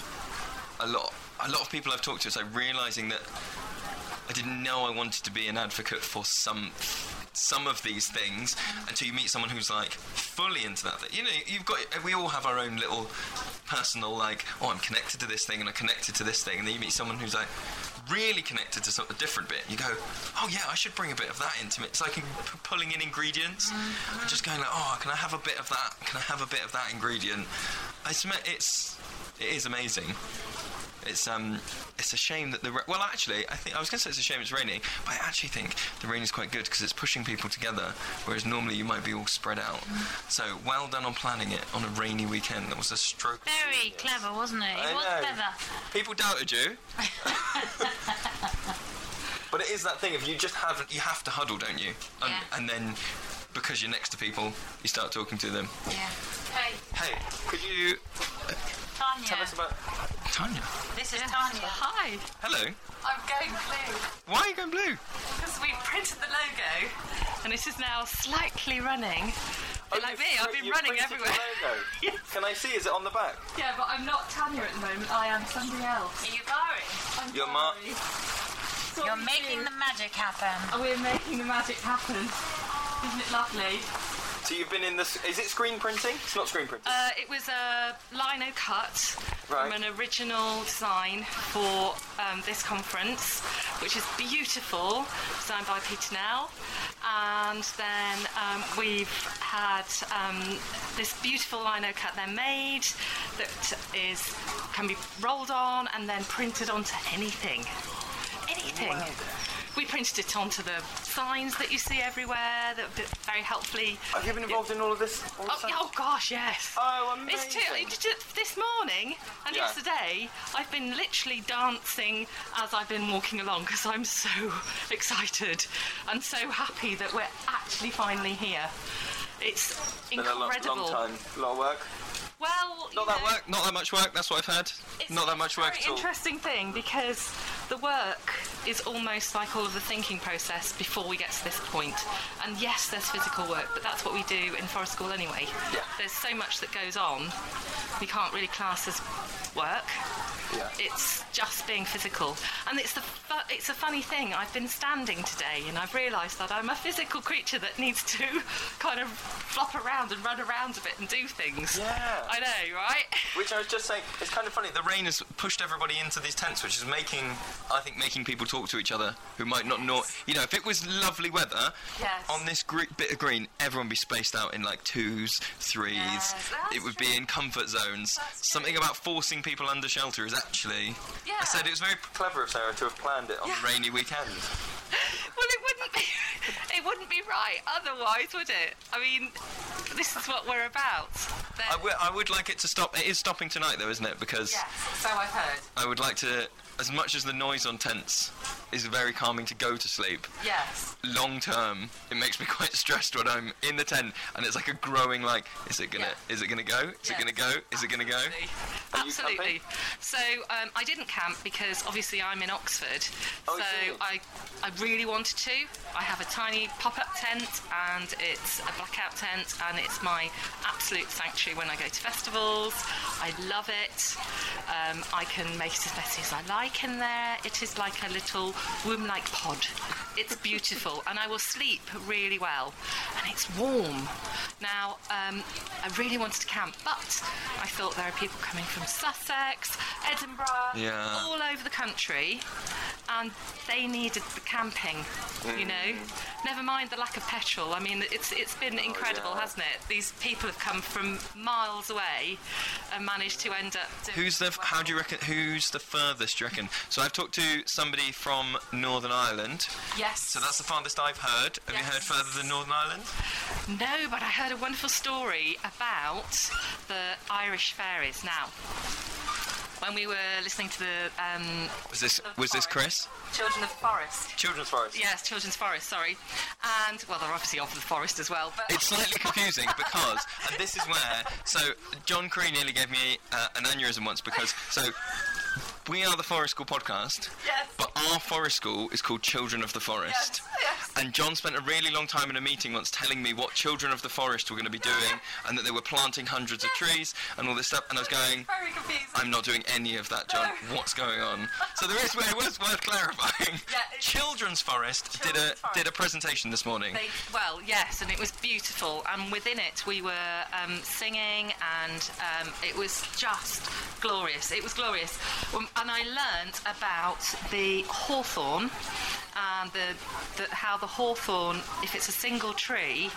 a lot. A lot of people I've talked to, it's like realizing that I didn't know I wanted to be an advocate for some some of these things until you meet someone who's like fully into that. thing. You know, you've got we all have our own little personal like, oh, I'm connected to this thing and I'm connected to this thing, and then you meet someone who's like really connected to something different bit. You go, oh yeah, I should bring a bit of that into it. It's like pulling in ingredients and just going like, oh, can I have a bit of that? Can I have a bit of that ingredient? Ama- it's it is amazing. It's um, it's a shame that the ra- well, actually, I think I was going to say it's a shame it's raining, but I actually think the rain is quite good because it's pushing people together, whereas normally you might be all spread out. So well done on planning it on a rainy weekend. That was a stroke. Very clever, wasn't it? It I was know. clever. People doubted you. But it is that thing of you just have you have to huddle, don't you? And, and then because you're next to people, you start talking to them. Yeah. Hey, Hey, could you Tanya. tell us about Tanya? This is Tanya. Hi, Hello. I'm going blue Why are you going blue? because we printed the logo and it is now slightly running. Bit like me, I've been running everywhere. yes. Can I see? Is it on the back? Yeah, but I'm not Tanya at the moment. I am somebody else. Are you Gary? I'm You're Ma- You're making the magic happen. And we're making the magic happen. Isn't it lovely? So you've been in this. Is it screen printing? It's not screen printing. Uh, it was a lino cut Right. from an original design for um, this conference, which is beautiful, designed by Peter Nell. And then um, we've had um, this beautiful lino cut then made that is can be rolled on and then printed onto anything. Anything. We printed it onto the signs that you see everywhere that very helpfully. Have you been involved in all of this? all Oh, oh gosh, yes. Oh, It's too, it's this morning and Yeah. yesterday I've been literally dancing as I've been walking along because I'm so excited and so happy that we're actually finally here. It's Been a long, incredible. long time. A lot of work. Well, Not that work. Not that much work. That's what I've heard. It's not that much work at all. It's an interesting thing because the work is almost like all of the thinking process before we get to this point. And yes, there's physical work, but that's what we do in forest school anyway. Yeah. There's so much that goes on. We can't really class as work. Yeah. It's just being physical, and it's the fu- it's a funny thing. I've been standing today, and I've realised that I'm a physical creature that needs to kind of flop around and run around a bit and do things. Yeah. I know, right? Which I was just saying, it's kind of funny. The rain has pushed everybody into these tents, which is making, I think, making people talk to each other who might not know. You know, if it was lovely weather Yes. on this gre- bit of green, everyone would be spaced out in like twos, threes. Yes, it would be in comfort zones. Something about forcing people under shelter is actually. Yeah. I said it was very clever of Sarah to have planned it on a rainy weekend. Well, it wouldn't be. It wouldn't be right otherwise, would it? I mean, this is what we're about. I wi- I would like it to stop. It is stopping tonight, though, isn't it? Because Yes, so I've heard. I would like to, as much as the noise on tents is very calming to go to sleep. Yes. Long term, it makes me quite stressed when I'm in the tent and it's like a growing like, is it gonna, is it gonna go? Is it gonna go? Is it gonna go? Are Absolutely. So um, I didn't camp because obviously I'm in Oxford. Oh, so I. I, I really wanted to. I have a tiny pop-up tent and it's a blackout tent and it's my absolute sanctuary when I go to festivals. I love it. Um, I can make it as messy as I like in there. It is like a little womb-like pod. It's beautiful and I will sleep really well and it's warm. Now, um, I really wanted to camp, but I thought there are people coming from Sussex, Edinburgh, Yeah. all over the country, and they needed the camping. You know, never mind the lack of petrol. I mean, it's it's been incredible, yeah. hasn't it? These people have come from miles away and managed to end up. Who's the? How do you reckon? Who's the furthest? Do you reckon? So I've talked to somebody from Northern Ireland. Yeah. Yes. So that's the farthest I've heard. Have you heard further than Northern Ireland? No, but I heard a wonderful story about the Irish fairies. Now, when we were listening to the um, Was this was this Chris? Children of the Forest. Children's Forest. Yes, Children's Forest. Sorry, and well, they're obviously of the forest as well. But It's slightly confusing because, and this is where, so Jon Cree nearly gave me uh, an aneurysm once because, so we are the Forest School podcast, Yes. but our forest school is called Children of the Forest. And Jon spent a really long time in a meeting once telling me what Children of the Forest were going to be doing and that they were planting hundreds of trees and all this stuff. And I was going, very confusing. I'm not doing any of that, Jon. What's going on? So there is, it was worth clarifying. Children's Forest did a did a presentation this morning. They, well, yes, and it was beautiful. And within it, we were um, singing, and um, it was just glorious. It was glorious. Um, and I learnt about the hawthorn and the, the, how the hawthorn, if it's a single tree,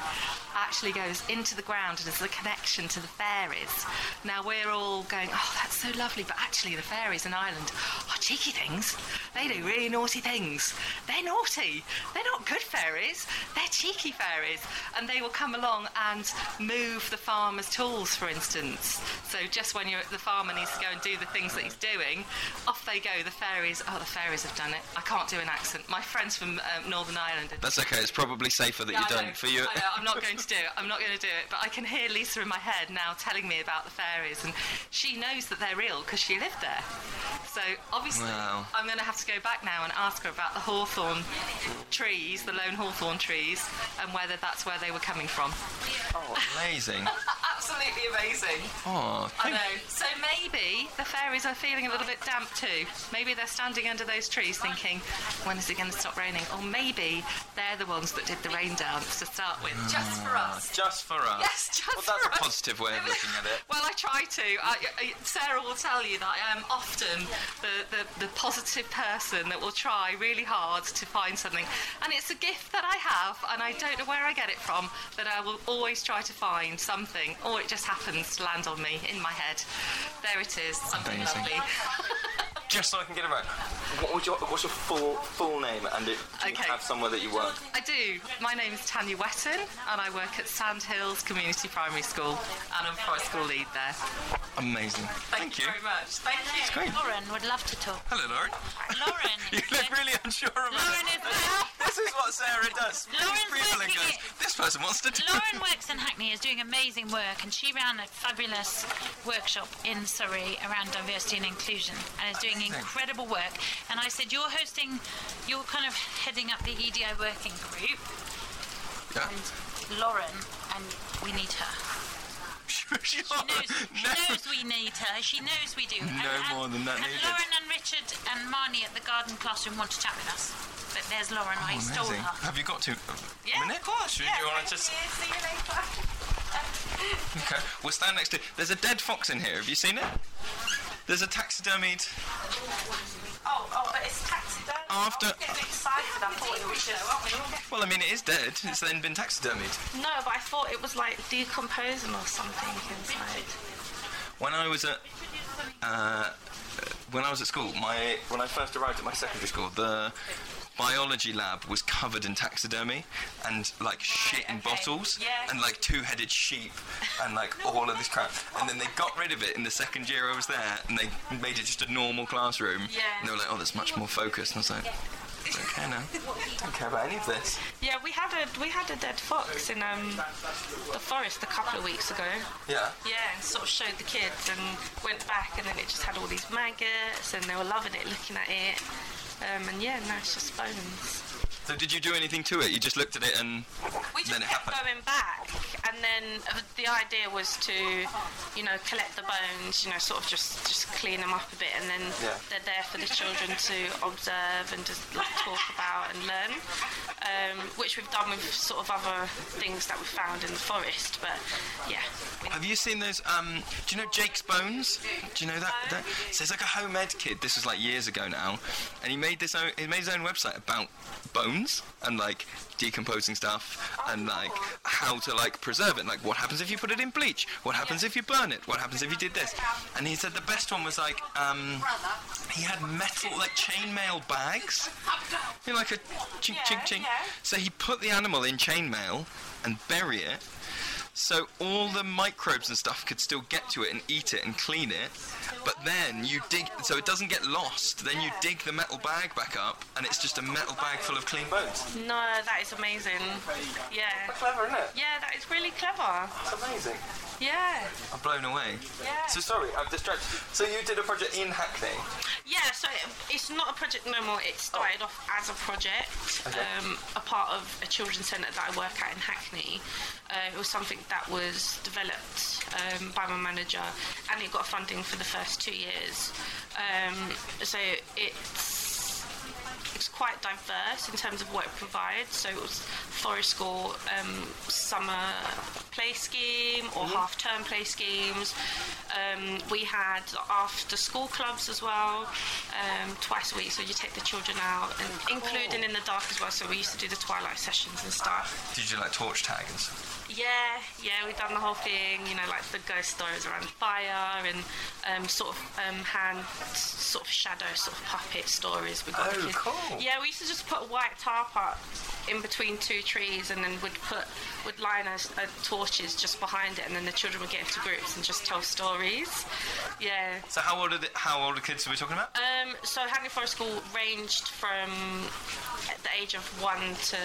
actually goes into the ground and is the connection to the fairies. Now we're all going, oh, that's so lovely, but actually the fairies in Ireland are cheeky things. They do really naughty things. They're naughty. They're not good fairies. They're cheeky fairies, and they will come along and move the farmer's tools, for instance. So just when you're the farmer needs to go and do the things that he's doing, off they go. The fairies. Oh, the fairies have done it. I can't do an accent. My friends from um, Northern Ireland. That's okay. It's probably safer that Yeah, you don't. know, For you, I know, I'm not going to do it. I'm not going to do it. But I can hear Lisa in my head now telling me about the fairies, and she knows that they're real because she lived there. So obviously, Wow. I'm going to have to go back now and ask her about the hawthorn trees, the lone hawthorn trees, and whether that's where they were coming from. Oh, amazing. Absolutely amazing. Oh, I know. So maybe the fairies are feeling a little bit damp too. Maybe they're standing under those trees thinking, when is it going to stop raining? Or maybe they're the ones that did the rain dance to start with, just for ah. us. Just for us. Yes, just well, that's for a us. positive way of looking at it. Well, I try to. I, I, Sarah will tell you that I am often the, the, the positive person that will try really hard to find something. And it's a gift that I have, and I don't know where I get it from, but I will always try to find something, or it just happens to land on me in my head. There it is, something Amazing. lovely. Just so I can get it right. What would your, what's your full full name and it, do you have somewhere that you work? I do. My name is Tanya Wetton, and I work at Sandhills Community Primary School, and I'm forest school lead there. Amazing. Thank, you very much. Thank you. It's great. Lauren would love to talk. Hello, Lauren. Lauren. You look really unsure about Lauren it. is This is what Sarah does. Lauren's People and goes, this person wants to do Lauren works in Hackney, is doing amazing work, and she ran a fabulous workshop in Surrey around diversity and inclusion, and is doing incredible work. And I said, you're hosting, you're kind of heading up the EDI working group, Yeah. and Lauren, and we need her. She knows, she knows we need her. She knows we do. No and, and- more than that and needed. Lauren and Richard and Marnie at the garden classroom want to chat with us. But there's Lauren. Oh, I Oh, stole amazing. her. Have you got to? Uh, yeah, minute? of course. Should yeah, you want to just? you. See you later. Okay. We'll stand next to. There's a dead fox in here. Have you seen it? There's a taxidermied. Oh, oh, but it's taxidermy. After- I excited. I thought it was just. Well, I mean, it is dead. It's then been taxidermied. No, but I thought it was like decomposing or something inside. When I was at uh, when I was at school, my when I first arrived at my secondary school, the biology lab was covered in taxidermy and like shit in bottles Yes. and like two-headed sheep and like all of this crap. And then they got rid of it in the second year I was there, and they made it just a normal classroom. Yeah. And they were like, "Oh, that's much more focused." And I was like, "Don't now. Don't care about any of this." Yeah, we had a we had a dead fox in um the forest a couple of weeks ago. Yeah. Yeah, and sort of showed the kids and went back, and then it just had all these maggots, and they were loving it, looking at it. Um, and yeah, now it's just bones. So did you do anything to it? You just looked at it and We just then it kept happened. going back, and then the idea was to, you know, collect the bones, you know, sort of just just clean them up a bit, and then Yeah. they're there for the children to observe and just like, talk about and learn, um, which we've done with sort of other things that we found in the forest. But yeah, Have you seen those? Um, do you know Jake's Bones? Do you know that? that? So he's like a home ed kid. This was like years ago now, and he made this own. He made his own website about bones. And like decomposing stuff and like how to like preserve it. Like what happens if you put it in bleach? What happens if you burn it? What happens if you did this? And he said the best one was like um, he had metal like chainmail bags, you know, like a chink chink chink. So he put the animal in chainmail and bury it. So all the microbes and stuff could still get to it and eat it and clean it, but then you dig so it doesn't get lost. Then you dig the metal bag back up, and it's just a metal bag full of clean bones. No, that is amazing. Yeah. clever, isn't it? Yeah, that is really clever. It's amazing. Yeah. I'm blown away. Yeah. So sorry, I've distracted. So you did a project in Hackney. Yeah, so it's not a project no more. It started off as a project, Okay. um, a part of a children's centre that I work at in Hackney. Uh, it was something that was developed um, by my manager, and it got funding for the first two years. Um, so it's it's quite diverse in terms of what it provides. So it was Forest School um, summer play scheme or half term play schemes. Um, we had after school clubs as well, um, twice a week. So you take the children out, and including in the dark as well. So we used to do the twilight sessions and stuff. Did you do like torch tag and stuff? Yeah, yeah, we've done the whole thing. You know, like the ghost stories around fire and um, sort of um, hand, sort of shadow, sort of puppet stories. We got Oh, cool. Yeah, we used to just put a white tarp up in between two trees, and then would put would line us uh, torches just behind it, and then the children would get into groups and just tell stories. Yeah. So how old are the, how old are kids are we talking about? Um, so Hackney Forest School ranged from at the age of one to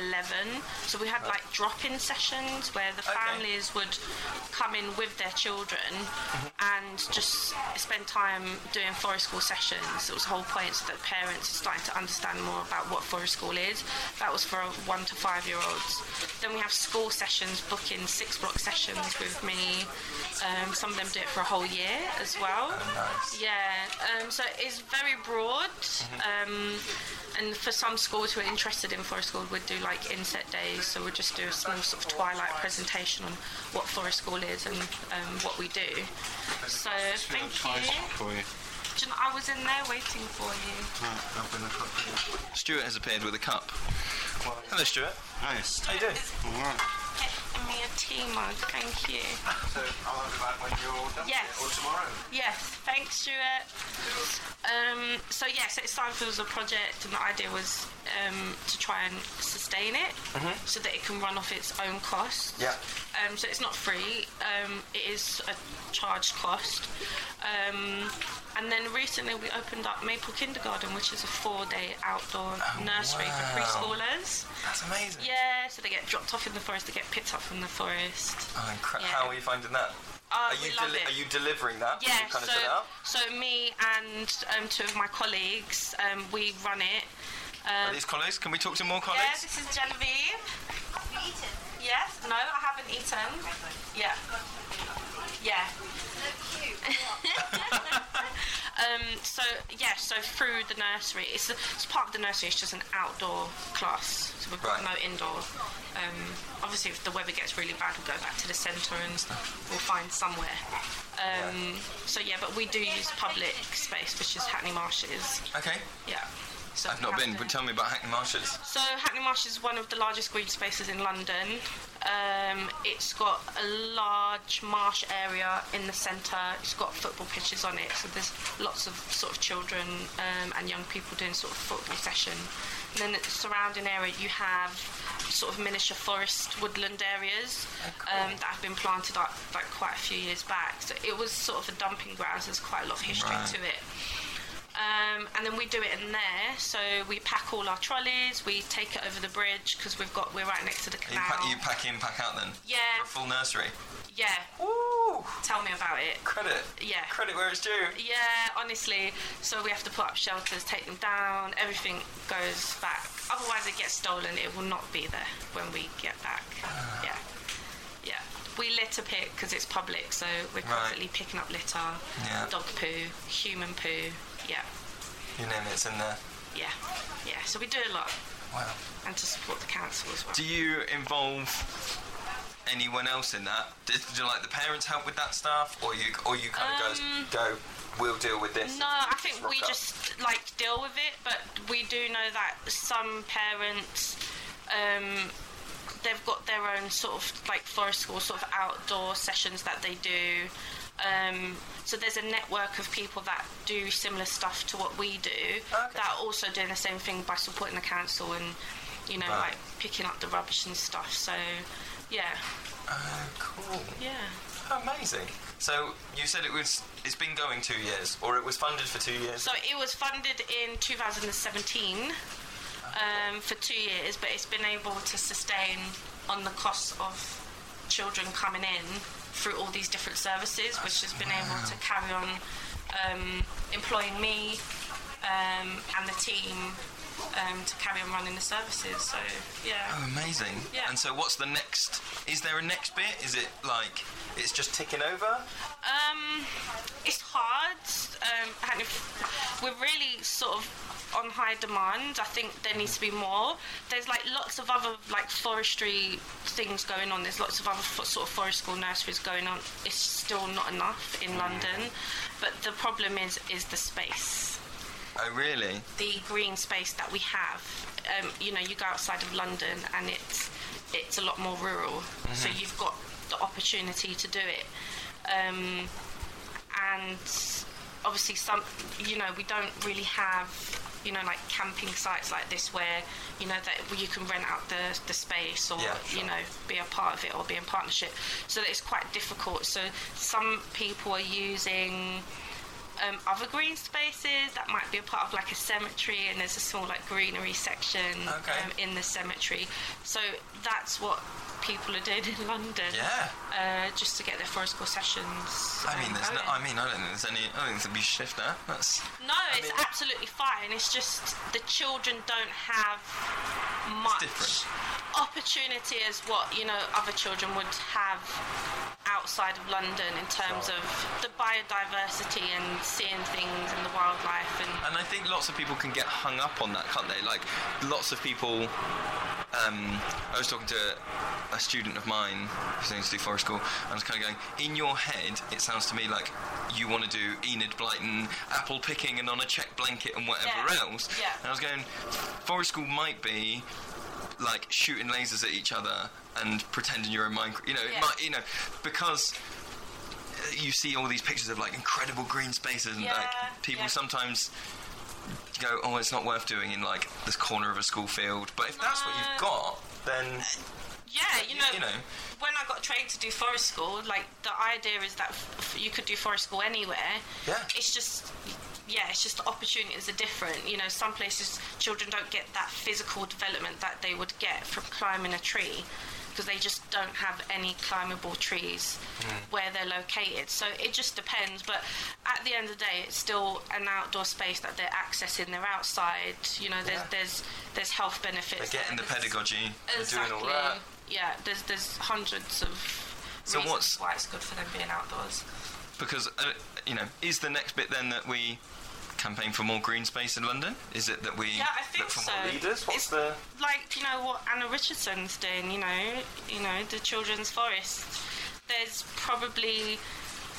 eleven. So we had like drop-in sessions where the families would come in with their children and just spend time doing forest school sessions. It was the whole point so that parents are starting to understand more about what forest school is. That was for one to five year olds. Then we have school sessions, booking six block sessions with me. Um, some of them do it for a whole year as well. Yeah, um, so it's very broad. Um, and for some schools who are interested in forest school, we'd do like inset days. So we'd just do a small sort of twilight presentation on what forest school is and um, what we do. So thank you. Do you know, I was in there waiting for you. Stuart has appeared with a cup. Hello, Stuart. Nice. How you doing? Alright. Get me a tea mug, thank you. So I'll have it back when you're all done. Yes. Or tomorrow. Yes, thanks, Stuart. Um, so yes, it started off as a project, and the idea was um, to try and sustain it Mhm. so that it can run off its own cost. Yeah. Um, so it's not free. Um, it is a charged cost. Um, and then recently we opened up Maple Kindergarten, which is a four-day outdoor nursery wow. for preschoolers. That's amazing. Yeah, so they get dropped off in the forest, they get picked up from the forest. Oh, incre- Yeah. How are you finding that? Oh, are we you love deli- it. are you delivering that? Yeah, you kind of so, set it up? so me and um, two of my colleagues, um, we run it. Um, Are these colleagues? Can we talk to more colleagues? yeah, this is Genevieve. Have you eaten? Yes. No, I haven't eaten. Yeah. Yeah. Um, so yeah, so through the nursery, it's, it's part of the nursery. It's just an outdoor class, so we've got Right. no indoor. Um, obviously, if the weather gets really bad, we'll go back to the centre and we'll find somewhere. Um, so yeah, but we do use public space, which is Hackney Marshes. Okay. Yeah. So I've not been, to- but tell me about Hackney Marshes. so Hackney Marsh is one of the largest green spaces in London. Um, it's got a large marsh area in the centre. It's got football pitches on it, so there's lots of sort of children um, and young people doing sort of football session. And then the surrounding area, you have sort of miniature forest woodland areas um, that have been planted up like quite a few years back. So it was sort of a dumping ground. So there's quite a lot of history Right. to it. Um, and then we do it in there. So we pack all our trolleys. We take it over the bridge because we've got we're right next to the You, canal. pack, you pack in, pack out then? Yeah. Full nursery? Yeah. Ooh tell me about it. Credit. Yeah. Credit where it's due. Yeah, honestly. So we have to put up shelters, take them down. Everything goes back. Otherwise, it gets stolen. It will not be there when we get back. Ah. Yeah. Yeah. We litter pick because it's public, so we're Right. constantly picking up litter, Yeah. dog poo, human poo. Yeah. You name it's in there. Yeah. Yeah. So we do a lot. Wow. And to support the council as well. Do you involve anyone else in that? Do, do like the parents help with that stuff, or you, or you kind of Um, go, go? we'll deal with this. No, I think we up. just like deal with it, but we do know that some parents, um, they've got their own sort of like forest school sort of outdoor sessions that they do. Um, so there's a network of people that do similar stuff to what we do that are also doing the same thing by supporting the council and you know Right. like picking up the rubbish and stuff. So yeah, Oh, cool. yeah. Amazing. So you said it was. It's been going two years, or it was funded for two years. So it was funded in 2017 um, for two years, but it's been able to sustain on the cost of children coming in through all these different services, which has been able to carry on um, employing me um, and the team um, to carry on running the services. So yeah. Oh, amazing. Yeah. And so, what's the next? Is there a next bit? Is it like it's just ticking over? Um, it's hard, um, and if we're really sort of on high demand. I think there needs to be more. There's like lots of other like forestry things going on. There's lots of other fo- sort of forest school nurseries going on. It's still not enough in London, but the problem is is the space Oh, really? the green space that we have. Um, you know, you go outside of London and it's it's a lot more rural, so Mhm. you've got the opportunity to do it. Um, and obviously, some you know we don't really have you know like camping sites like this where you know that you can rent out the the space or Yeah, you know be a part of it or be in partnership. So that it's quite difficult. So some people are using um, other green spaces that might be a part of like a cemetery and there's a small like greenery section Okay. um, in the cemetery so that's what people are doing in London Yeah. uh, just to get their forest school sessions I mean, there's no. I mean, I don't think there's any. I don't think there'd be a shift there. That's. no it's absolutely fine it's just the children don't have much opportunity as what you know other children would have outside of London in terms of the biodiversity and seeing things and the wildlife and And I think lots of people can get hung up on that, can't they? Like, lots of people. Um, I was talking to a student of mine who's going to do forest school, and I was kind of going, in your head, it sounds to me like you want to do Enid Blyton, apple picking, and on a check blanket and whatever Yeah. else. Yeah. And I was going, forest school might be like shooting lasers at each other and pretending you're in Minecraft. You know, it Yeah. might, you know, because uh, you see all these pictures of like incredible green spaces and Yeah, like people yeah. sometimes go, oh, it's not worth doing in like this corner of a school field. But if that's what you've got, then uh, Yeah, you know, you know. when I got trained to do forest school, like the idea is that f- you could do forest school anywhere. Yeah. It's just, yeah, it's just the opportunities are different. You know, some places children don't get that physical development that they would get from climbing a tree because they just don't have any climbable trees where they're located. So it just depends. But at the end of the day, it's still an outdoor space that they're accessing. They're outside. You know, there's Yeah. there's there's health benefits. they're getting the pedagogy, they're doing all that. Yeah, there's there's hundreds of So reasons what's- why it's good for them being outdoors. Because uh, you know, is the next bit then that we campaign for more green space in London? Is it that we Yeah, I think look for so. more leaders? What's It's the like you know what Anna Richardson's doing. You know, you know the children's forest. There's probably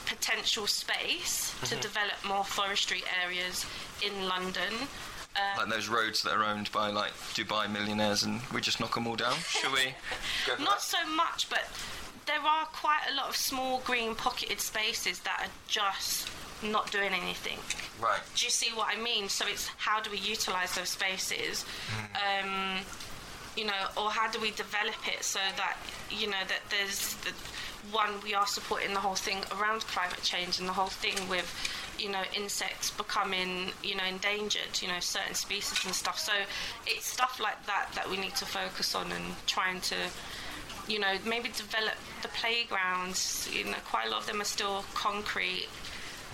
potential space to Mhm. develop more forestry areas in London. Uh, like those roads that are owned by like Dubai millionaires and we just knock them all down? Should we Not that? so much, but there are quite a lot of small green pocketed spaces that are just not doing anything. Right. Do you see what I mean? So it's how do we utilise those spaces? Um, you know, or how do we develop it so that you know that there's the one we are supporting the whole thing around climate change and the whole thing with you know insects becoming you know endangered you know certain species and stuff so it's stuff like that that we need to focus on and trying to you know maybe develop the playgrounds you know quite a lot of them are still concrete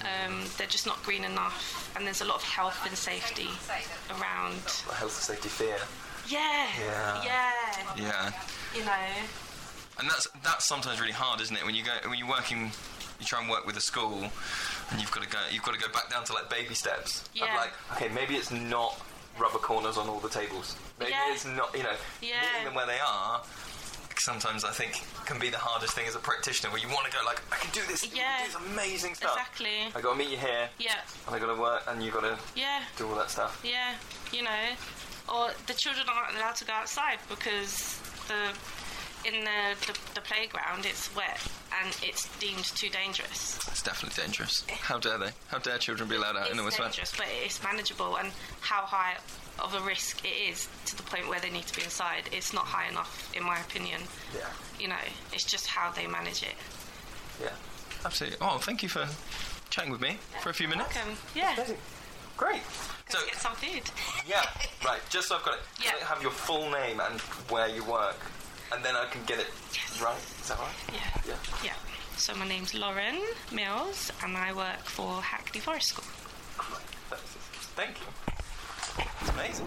um, they're just not green enough and there's a lot of health and safety around Health and safety fear. yeah Yeah. yeah Yeah. you know And that's that's sometimes really hard, isn't it? When you go when you're working, you try and work with a school, and you've got to go you've got to go back down to like baby steps. Of Yeah. like, okay, maybe it's not rubber corners on all the tables. Maybe Yeah. it's not, you know, Yeah. meeting them where they are. Sometimes I think can be the hardest thing as a practitioner, where you want to go like, I can do this. Yeah. do this amazing stuff. Exactly. I got to meet you here. Yeah. And I got to work, and you got to Yeah. do all that stuff. Yeah, you know, or the children aren't allowed to go outside because the in the, the, the playground it's wet and it's deemed too dangerous. It's definitely dangerous. How dare they? How dare children be allowed out it's in the wet? dangerous, but it's manageable. And how high of a risk it is to the point where they need to be inside, it's not high enough, in my opinion. Yeah. You know, it's just how they manage it. Yeah. Absolutely. Oh, thank you for chatting with me for a few minutes. Welcome. Yeah. Great. So get some food. Yeah, right. Just so I've got it. Yeah. Can I have your full name and where you work, and then I can get it yes. right. Is that right? Yeah. Yeah. Yeah. So my name's Lauren Mills, and I work for Hackney Forest School. Thank you. It's amazing.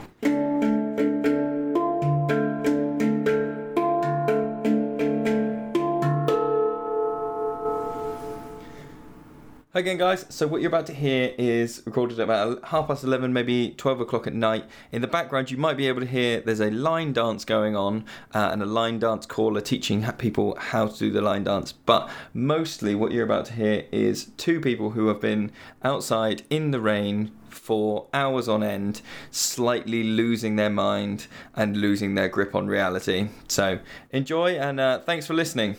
Hi again, guys. So what you're about to hear is recorded at about half past eleven, maybe twelve o'clock at night. In the background, you might be able to hear there's a line dance going on uh, and a line dance caller teaching people how to do the line dance. But mostly, what you're about to hear is two people who have been outside in the rain for hours on end, slightly losing their mind and losing their grip on reality. So enjoy and uh, thanks for listening.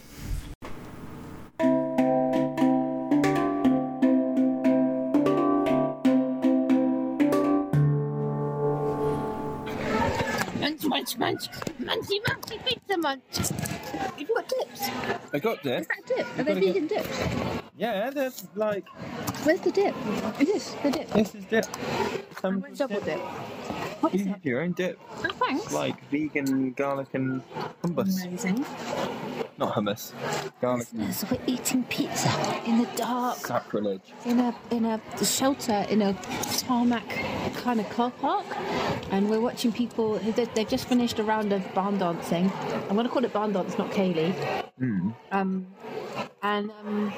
Munch, munch, munch. Munchy, munchy, pizza munch. You got dips? I got dip. Is that dip? Are You've they gotta get- vegan dips? Yeah, there's like. Where's the dip? Is this the dip? This is dip. Some double dip? you can have your own dip. Oh, thanks. It's like vegan garlic and hummus. Amazing. Not hummus. Garlic. Listeners, we're eating pizza in the dark, Sacrilege. in a in a shelter, in a tarmac kind of car park, and we're watching people. they- They've just finished a round of barn dancing. I'm going to call it barn dance, not ceilidh. Mm. Um, and um,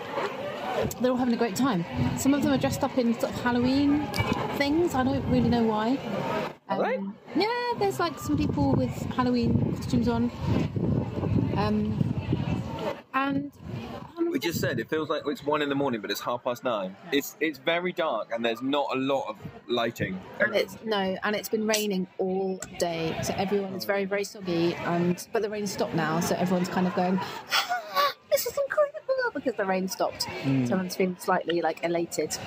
they're all having a great time. Some of them are dressed up in sort of Halloween things. I don't really know why. Um, Yeah, there's like some people with Halloween costumes on. Um, and We just said it feels like it's one in the morning, but it's half past nine. It's it's very dark and there's not a lot of lighting. and it's no, and it's been raining all day, so everyone is very very soggy. And but the rain stopped now, so everyone's kind of going. This is incredible because the rain stopped. Mm. So everyone's feeling slightly like elated.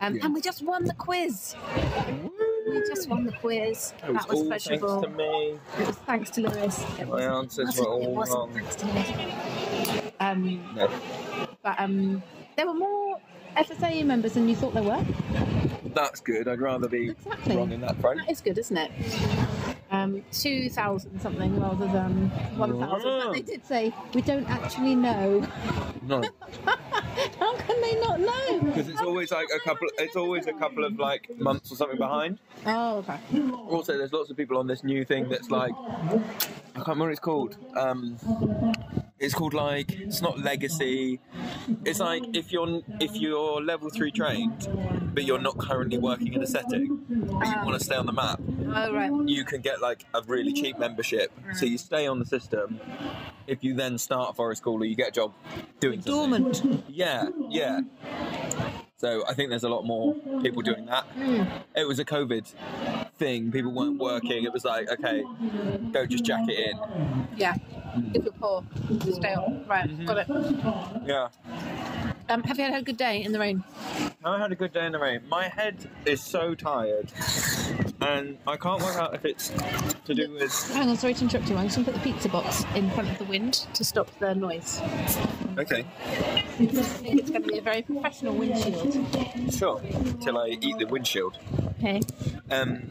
Um, And we just won the quiz. We just won the quiz. It was that was all pleasurable. thanks to me. It was thanks to Lewis. It My answers were all wrong. thanks to Lewis. Um, No. but um, there were more FSA members than you thought there were. That's good. I'd rather be Exactly. wrong in that front. That is good, isn't it? Um, 2,000 something rather than 1,000. But they did say, we don't actually know. No. How can they not know? Because it's always like a couple. It's always a couple of like months or something behind. Oh, okay. Also, there's lots of people on this new thing that's like I can't remember what it's called. Um, it's called like it's not legacy. It's like if you're if you're level three trained, but you're not currently working in a setting, but you want to stay on the map. Oh, right. You can get like a really cheap membership, so you stay on the system. If you then start forest school or you get a job doing something. Dormant. Yeah, yeah. So I think there's a lot more people doing that. It was a COVID thing. People weren't working. It was like, okay, go just jack it in. Yeah. If you're poor, stay on. Right, got it. Yeah. Um, have you had a good day in the rain? I had a good day in the rain. My head is so tired, and I can't work out if it's to do with. Hang on, sorry to interrupt you. I'm just going to put the pizza box in front of the wind to stop the noise. Okay, it's going to be a very professional windshield. sure. Till I eat the windshield. Okay. Um,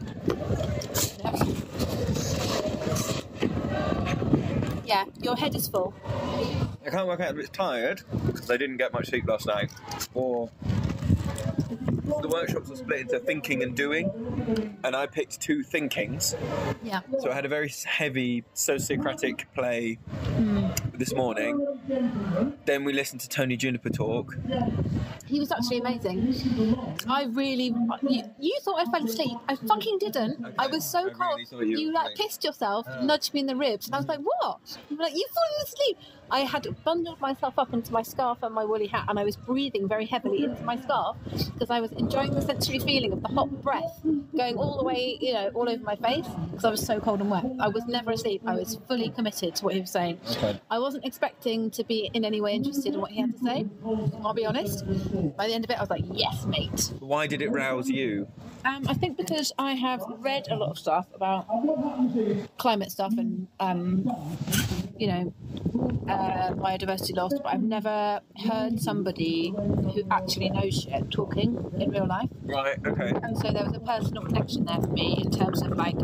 Yeah, your head is full. I can't work out if it's tired because I didn't get much sleep last night, or the workshops are split into thinking and doing, and I picked two thinkings. Yeah. So I had a very heavy sociocratic play this morning, then we listened to Tony Juniper talk. He was actually amazing. I really. You, you thought I fell asleep. I fucking didn't. I was so cold. thought you You like pissed yourself, nudged me in the ribs, and I was like, "What?" You were like, "You've fallen asleep." I had bundled myself up into my scarf and my woolly hat, and I was breathing very heavily into my scarf because I was enjoying the sensory feeling of the hot breath going all the way, you know, all over my face because I was so cold and wet. I was never asleep. I was fully committed to what he was saying. Okay. I wasn't expecting to be in any way interested in what he had to say. I'll be honest. By the end of it, I was like, "Yes, mate." Why did it rouse you? Um, I think because I have read a lot of stuff about climate stuff and, um, you know, uh, biodiversity loss, but I've never heard somebody who actually knows shit talking in real life. Right. Okay. And so there was a personal connection there for me in terms of like,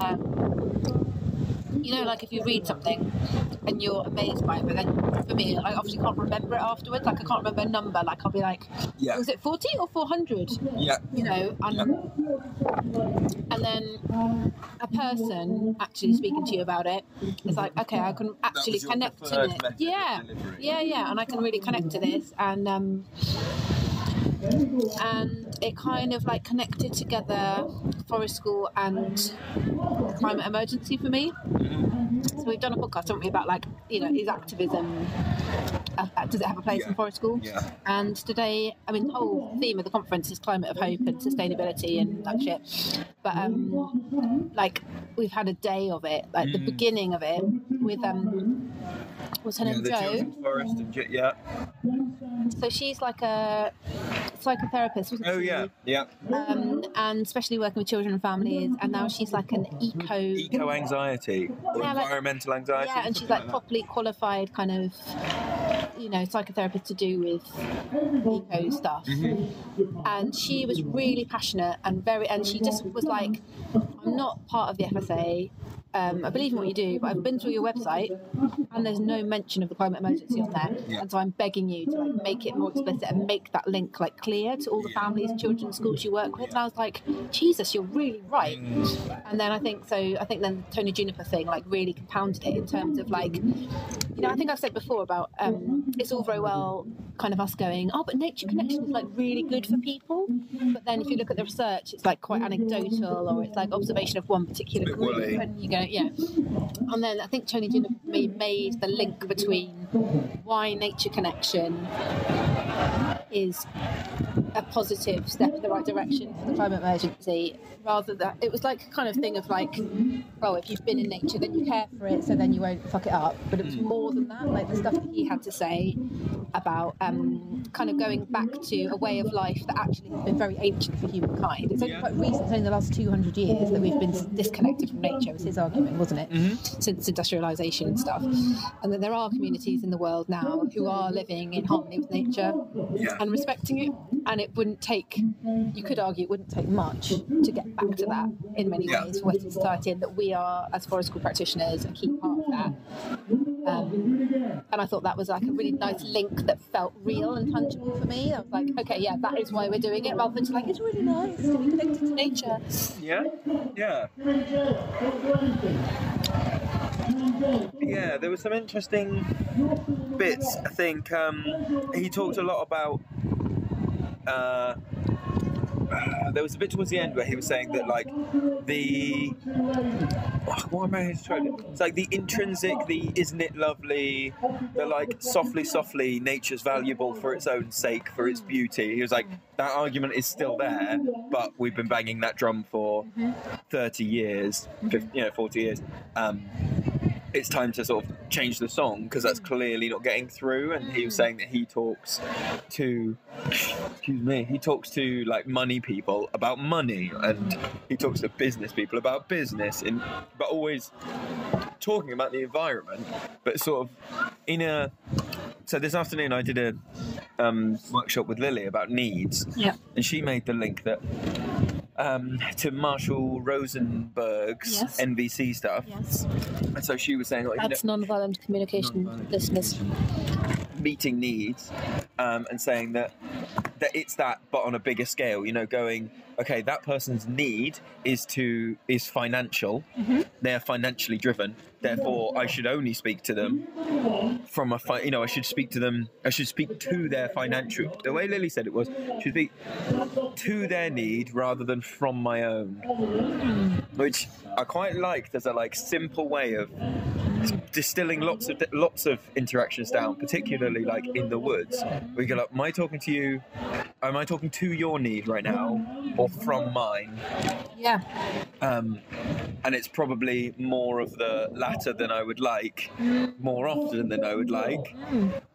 um, you know, like if you read something and you're amazed by it, but then for me, I obviously can't remember it afterwards. Like I can't remember a number. Like I'll be like, Yeah. was it 40 or 400? Yeah. You know, and, and then a person actually speaking to you about it is like, okay, I can actually connect to it. Yeah. Yeah, yeah. And I can really connect to this. And, um, and it kind of like connected together forest school and climate emergency for me. So we've done a podcast, haven't we, about like you know is activism uh, uh, does it have a place in forest school? Yeah. And today, I mean, the whole theme of the conference is climate of hope and sustainability and that shit. But um, like we've had a day of it, like the Mm. beginning of it with um, what's her Yeah, name, the Jo. children's forest and yeah. So she's like a psychotherapist, wasn't Oh she? yeah. Yeah. um, and especially working with children and families. And now she's like an eco. Eco anxiety or Yeah, like- environmental anxiety. Yeah, and she's something like properly qualified kind of, you know, psychotherapist to do with eco stuff. Mm-hmm. And she was really passionate and very, and she just was like, I'm not part of the FSA. Um, I believe in what you do, but I've been through your website and there's no mention of the climate emergency on there. Yeah. And so I'm begging you to like make it more explicit and make that link like clear to all the families, children, schools you work with. And I was like, Jesus, you're really right. And then I think so. I think then the Tony Juniper thing like really compounded it in terms of like, you know, I think I've said before about um, it's all very well kind of us going, oh, but nature connection is like really good for people. But then if you look at the research, it's like quite anecdotal or it's like observation of one particular group, and you go, yeah. And then I think Tony made, made the link between why nature connection is a positive step in the right direction for the climate emergency rather than it was like a kind of thing of like well if you've been in nature then you care for it so then you won't fuck it up. But it was more than that like the stuff that he had to say about um, kind of going back to a way of life that actually has been very ancient for humankind. It's only quite recent only the last 200 years that we've been disconnected from nature was his argument wasn't it? Since industrialization and stuff. And that there are communities in the world now who are living in harmony with nature Yeah. and respecting it and it wouldn't take you could argue it wouldn't take much to get back to that in many Yeah. ways for Western society and that we are as forest school practitioners a key part of that um, and I thought that was like a really nice link that felt real and tangible for me. I was like, okay, yeah, that is why we're doing it, rather than just like it's really nice to be connected to nature. Yeah. Yeah. Yeah, there were some interesting bits. I think um, he talked a lot about. Uh, there was a bit towards the end where he was saying that, like, the. What am I trying to? It's like the intrinsic, the isn't it lovely, the like softly, softly, nature's valuable for its own sake, for its beauty. He was like, that argument is still there, but we've been banging that drum for 30 years, 50, you know, 40 years. Um, it's time to sort of change the song because that's clearly not getting through. And he was saying that he talks to, excuse me, he talks to like money people about money, and he talks to business people about business, in but always talking about the environment, but sort of in a. So this afternoon I did a um, workshop with Lily about needs, Yeah. and she made the link that um, to Marshall Rosenberg's Yes. NVC stuff. Yes. And so she was saying, like, you That's know, non-violent communication listeners. meeting needs um, and saying that that it's that, but on a bigger scale. You know, going okay, that person's need is to is financial. Mm-hmm. They're financially driven. Therefore, I should only speak to them from a fi- you know I should speak to them. I should speak to their financial. The way Lily said it was should speak to their need rather than from my own, which I quite liked as a like simple way of distilling lots of lots of interactions down, particularly like in the woods. We go like, am I talking to you? Am I talking to your need right now, or from mine? Yeah. Um, and it's probably more of the latter than I would like, more often than I would like.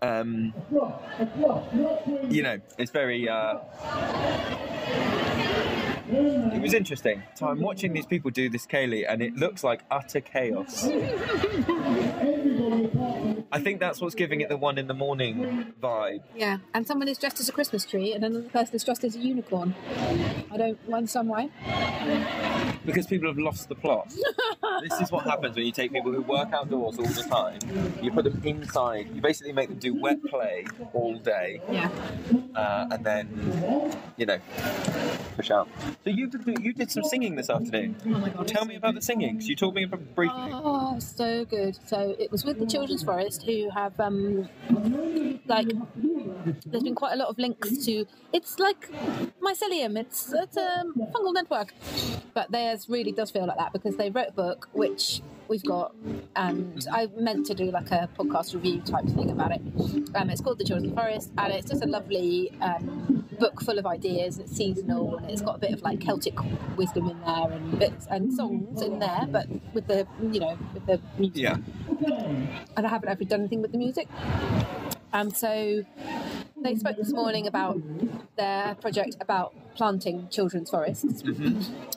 Um, you know, it's very. Uh, it was interesting. So I'm watching these people do this ceilidh, and it looks like utter chaos. I think that's what's giving it the one in the morning vibe. Yeah, and someone is dressed as a Christmas tree, and another person is dressed as a unicorn. I don't understand why. Because people have lost the plot. this is what happens when you take people who work outdoors all the time, you put them inside, you basically make them do wet play all day, Yeah. uh, and then, you know, push out. So you did, you did some singing this afternoon. Oh my god. Tell me about the singing, you told me about briefly. Oh, so good. So it was with the Children's Forest, who have um, like. There's been quite a lot of links to. It's like mycelium. It's it's a fungal network, but theirs really does feel like that because they wrote a book which we've got, and I meant to do like a podcast review type thing about it. Um, it's called The Children's Forest, and it's just a lovely um, book full of ideas. It's seasonal, and it's got a bit of like Celtic wisdom in there, and bits and songs in there, but with the you know with the music. Yeah. And I haven't ever done anything with the music. Um, so they spoke this morning about their project about planting children's forests,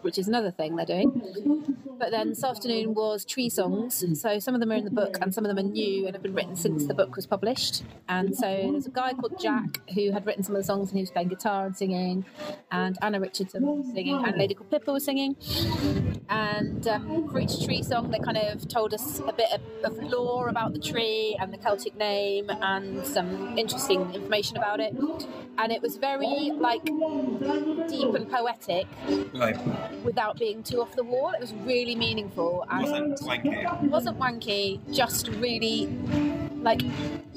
which is another thing they're doing. But then this afternoon was tree songs. So some of them are in the book and some of them are new and have been written since the book was published. And so there's a guy called Jack who had written some of the songs and he was playing guitar and singing. And Anna Richardson was singing and a lady called Pippa was singing. And um, for each tree song, they kind of told us a bit of, of lore about the tree and the Celtic name and some interesting information about it. And it was very like deep and poetic Right. without being too off the wall. It was really meaningful and Wasn't wanky. it wasn't wanky, just really like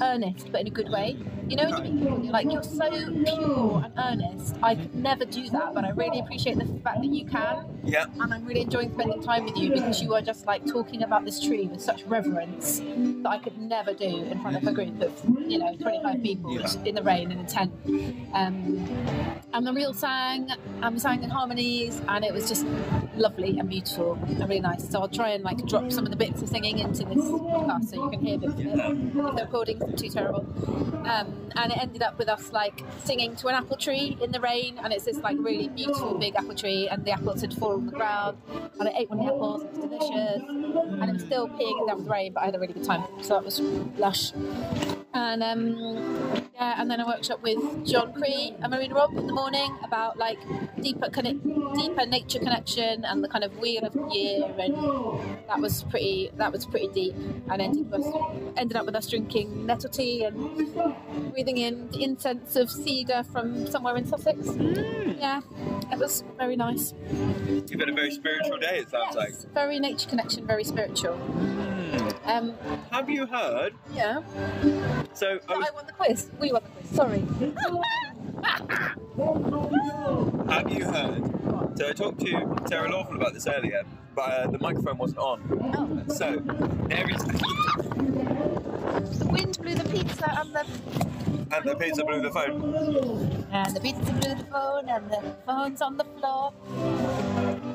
earnest, but in a good way. You know, you like you're so pure and earnest. I could never do that, but I really appreciate the fact that you can. Yeah. And I'm really enjoying spending time with you because you are just like talking about this tree with such reverence that I could never do in front of a group of you know 25 people Yeah. in the rain in a tent. Um, and the real sang and we sang in harmonies, and it was just lovely and beautiful and really nice. So I'll try and like drop some of the bits of singing into this podcast so you can hear bits of it. If the recordings are too terrible. Um, and it ended up with us like singing to an apple tree in the rain, and it's this like really beautiful big apple tree, and the apples had fallen on the ground, and I ate one of the apples. It was delicious, and it was still peeing down with rain, but I had a really good time. So that was lush. And um, yeah, and then a workshop with Jon Cree and Marina Robb in the morning about like deeper connect, deeper nature connection and the kind of wheel of the year, and that was pretty that was pretty deep. And ended us ended up with us drinking nettle tea and breathing in the incense of cedar from somewhere in Sussex. Yeah, it was very nice. You've had a very spiritual day, it sounds like. Very nature connection, very spiritual. Um, Have you heard? yeah. So I was I won the quiz. We won the quiz. Sorry. Have you heard? So I talked to Sarah Lawfull about this earlier, but uh, the microphone wasn't on. So there is, The wind blew the pizza and the and the pizza blew the phone. and the pizza blew the phone and the phone's on the floor.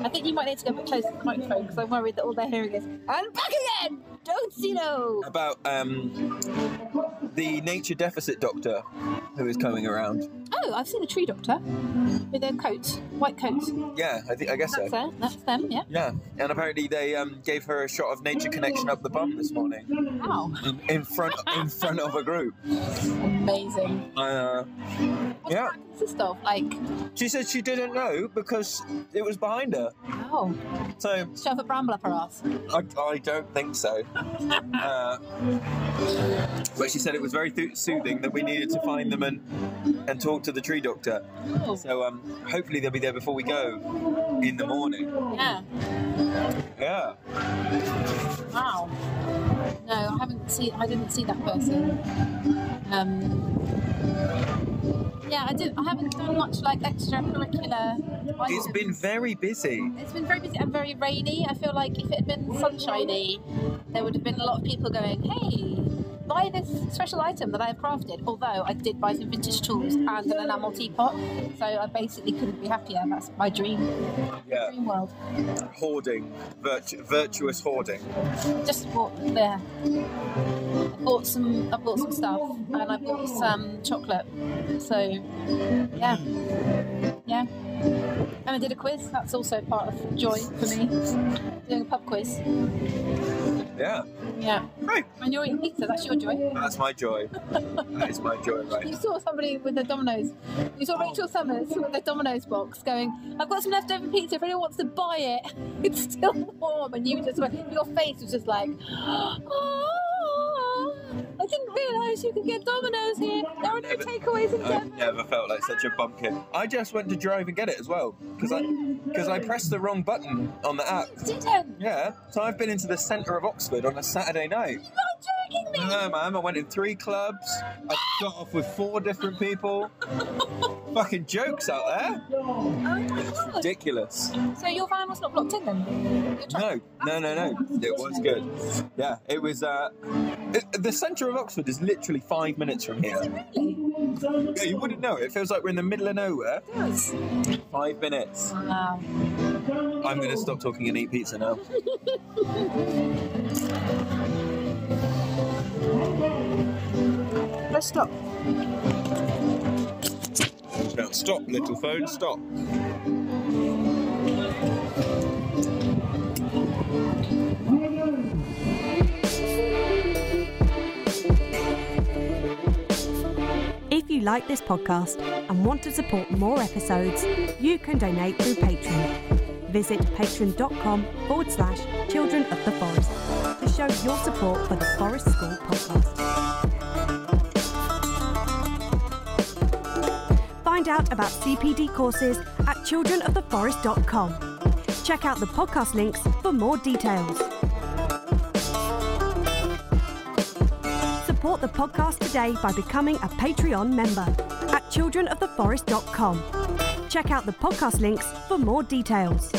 I think you might need to go a bit closer to the microphone because I'm worried that all they're hearing is "I'm back again." Don't you know? About um, the nature deficit doctor who is coming around. Oh, I've seen a tree doctor with a coat, white coat. Yeah, I think I guess That's so. her. That's them. Yeah. Yeah, and apparently they um, gave her a shot of nature connection up the bum this morning Wow. in, in front in front of a group. Amazing. Uh, Yeah. that consist of? Like, She said she didn't know because it was behind her. oh, So shove a bramble up her ass. I, I don't think so. Uh, but she said it was very th- soothing that we needed to find them and and talk to the tree doctor. So um, hopefully they'll be there before we go in the morning. Yeah. Yeah. Wow. No, I haven't seen. I didn't see that person. Um. Yeah, I did. I haven't done much like extracurricular. It's been very busy. It's been very busy and very rainy. I feel like if it had been sunshiny, there would have been a lot of people going, "Hey, buy this special item that I have crafted." Although I did buy some vintage tools and an enamel teapot, so I basically couldn't be happier. That's my dream. Yeah. Dream world. Hoarding, virtu- virtuous hoarding. Just bought there. I bought some. I bought some stuff, and I bought some chocolate. So, yeah, yeah. And I did a quiz. That's also part of joy for me. Doing a pub quiz. Yeah. Yeah. Right. And you're eating pizza. That's your joy. That's my joy. that is my joy, right? You saw somebody with the Domino's. You saw oh. Rachel Summers with the Domino's box going, I've got some leftover pizza if anyone wants to buy it. It's still warm. And you just went, your face was just like, oh, I didn't realise you could get Domino's here. There are no takeaways in Denver. I've never felt like such a bumpkin. I just went to drive and get it as well because I because I pressed the wrong button on the app. Didn't. Yeah, so I've been into the centre of Oxford on a Saturday night. Not joking me. No, ma'am. I went in three clubs. I got off with four different people. Fucking jokes out there. It's ridiculous. So your van was not blocked in then? Your truck- No, no, no, no. It was good. Yeah, it was. Uh, it, the centre of Oxford is literally five minutes from here. Really? Yeah, you wouldn't know. It feels like we're in the middle of nowhere. It does. Five minutes. Wow. I'm going to stop talking and eat pizza now. Let's stop. Now, stop, little phone, stop. If you like this podcast and want to support more episodes, you can donate through Patreon. Visit patreon.com forward slash children of the forest to show your support for the Forest School podcast. Find out about CPD courses at childrenoftheforest.com. Check out the podcast links for more details. Support the podcast today by becoming a Patreon member at childrenoftheforest.com. Check out the podcast links for more details.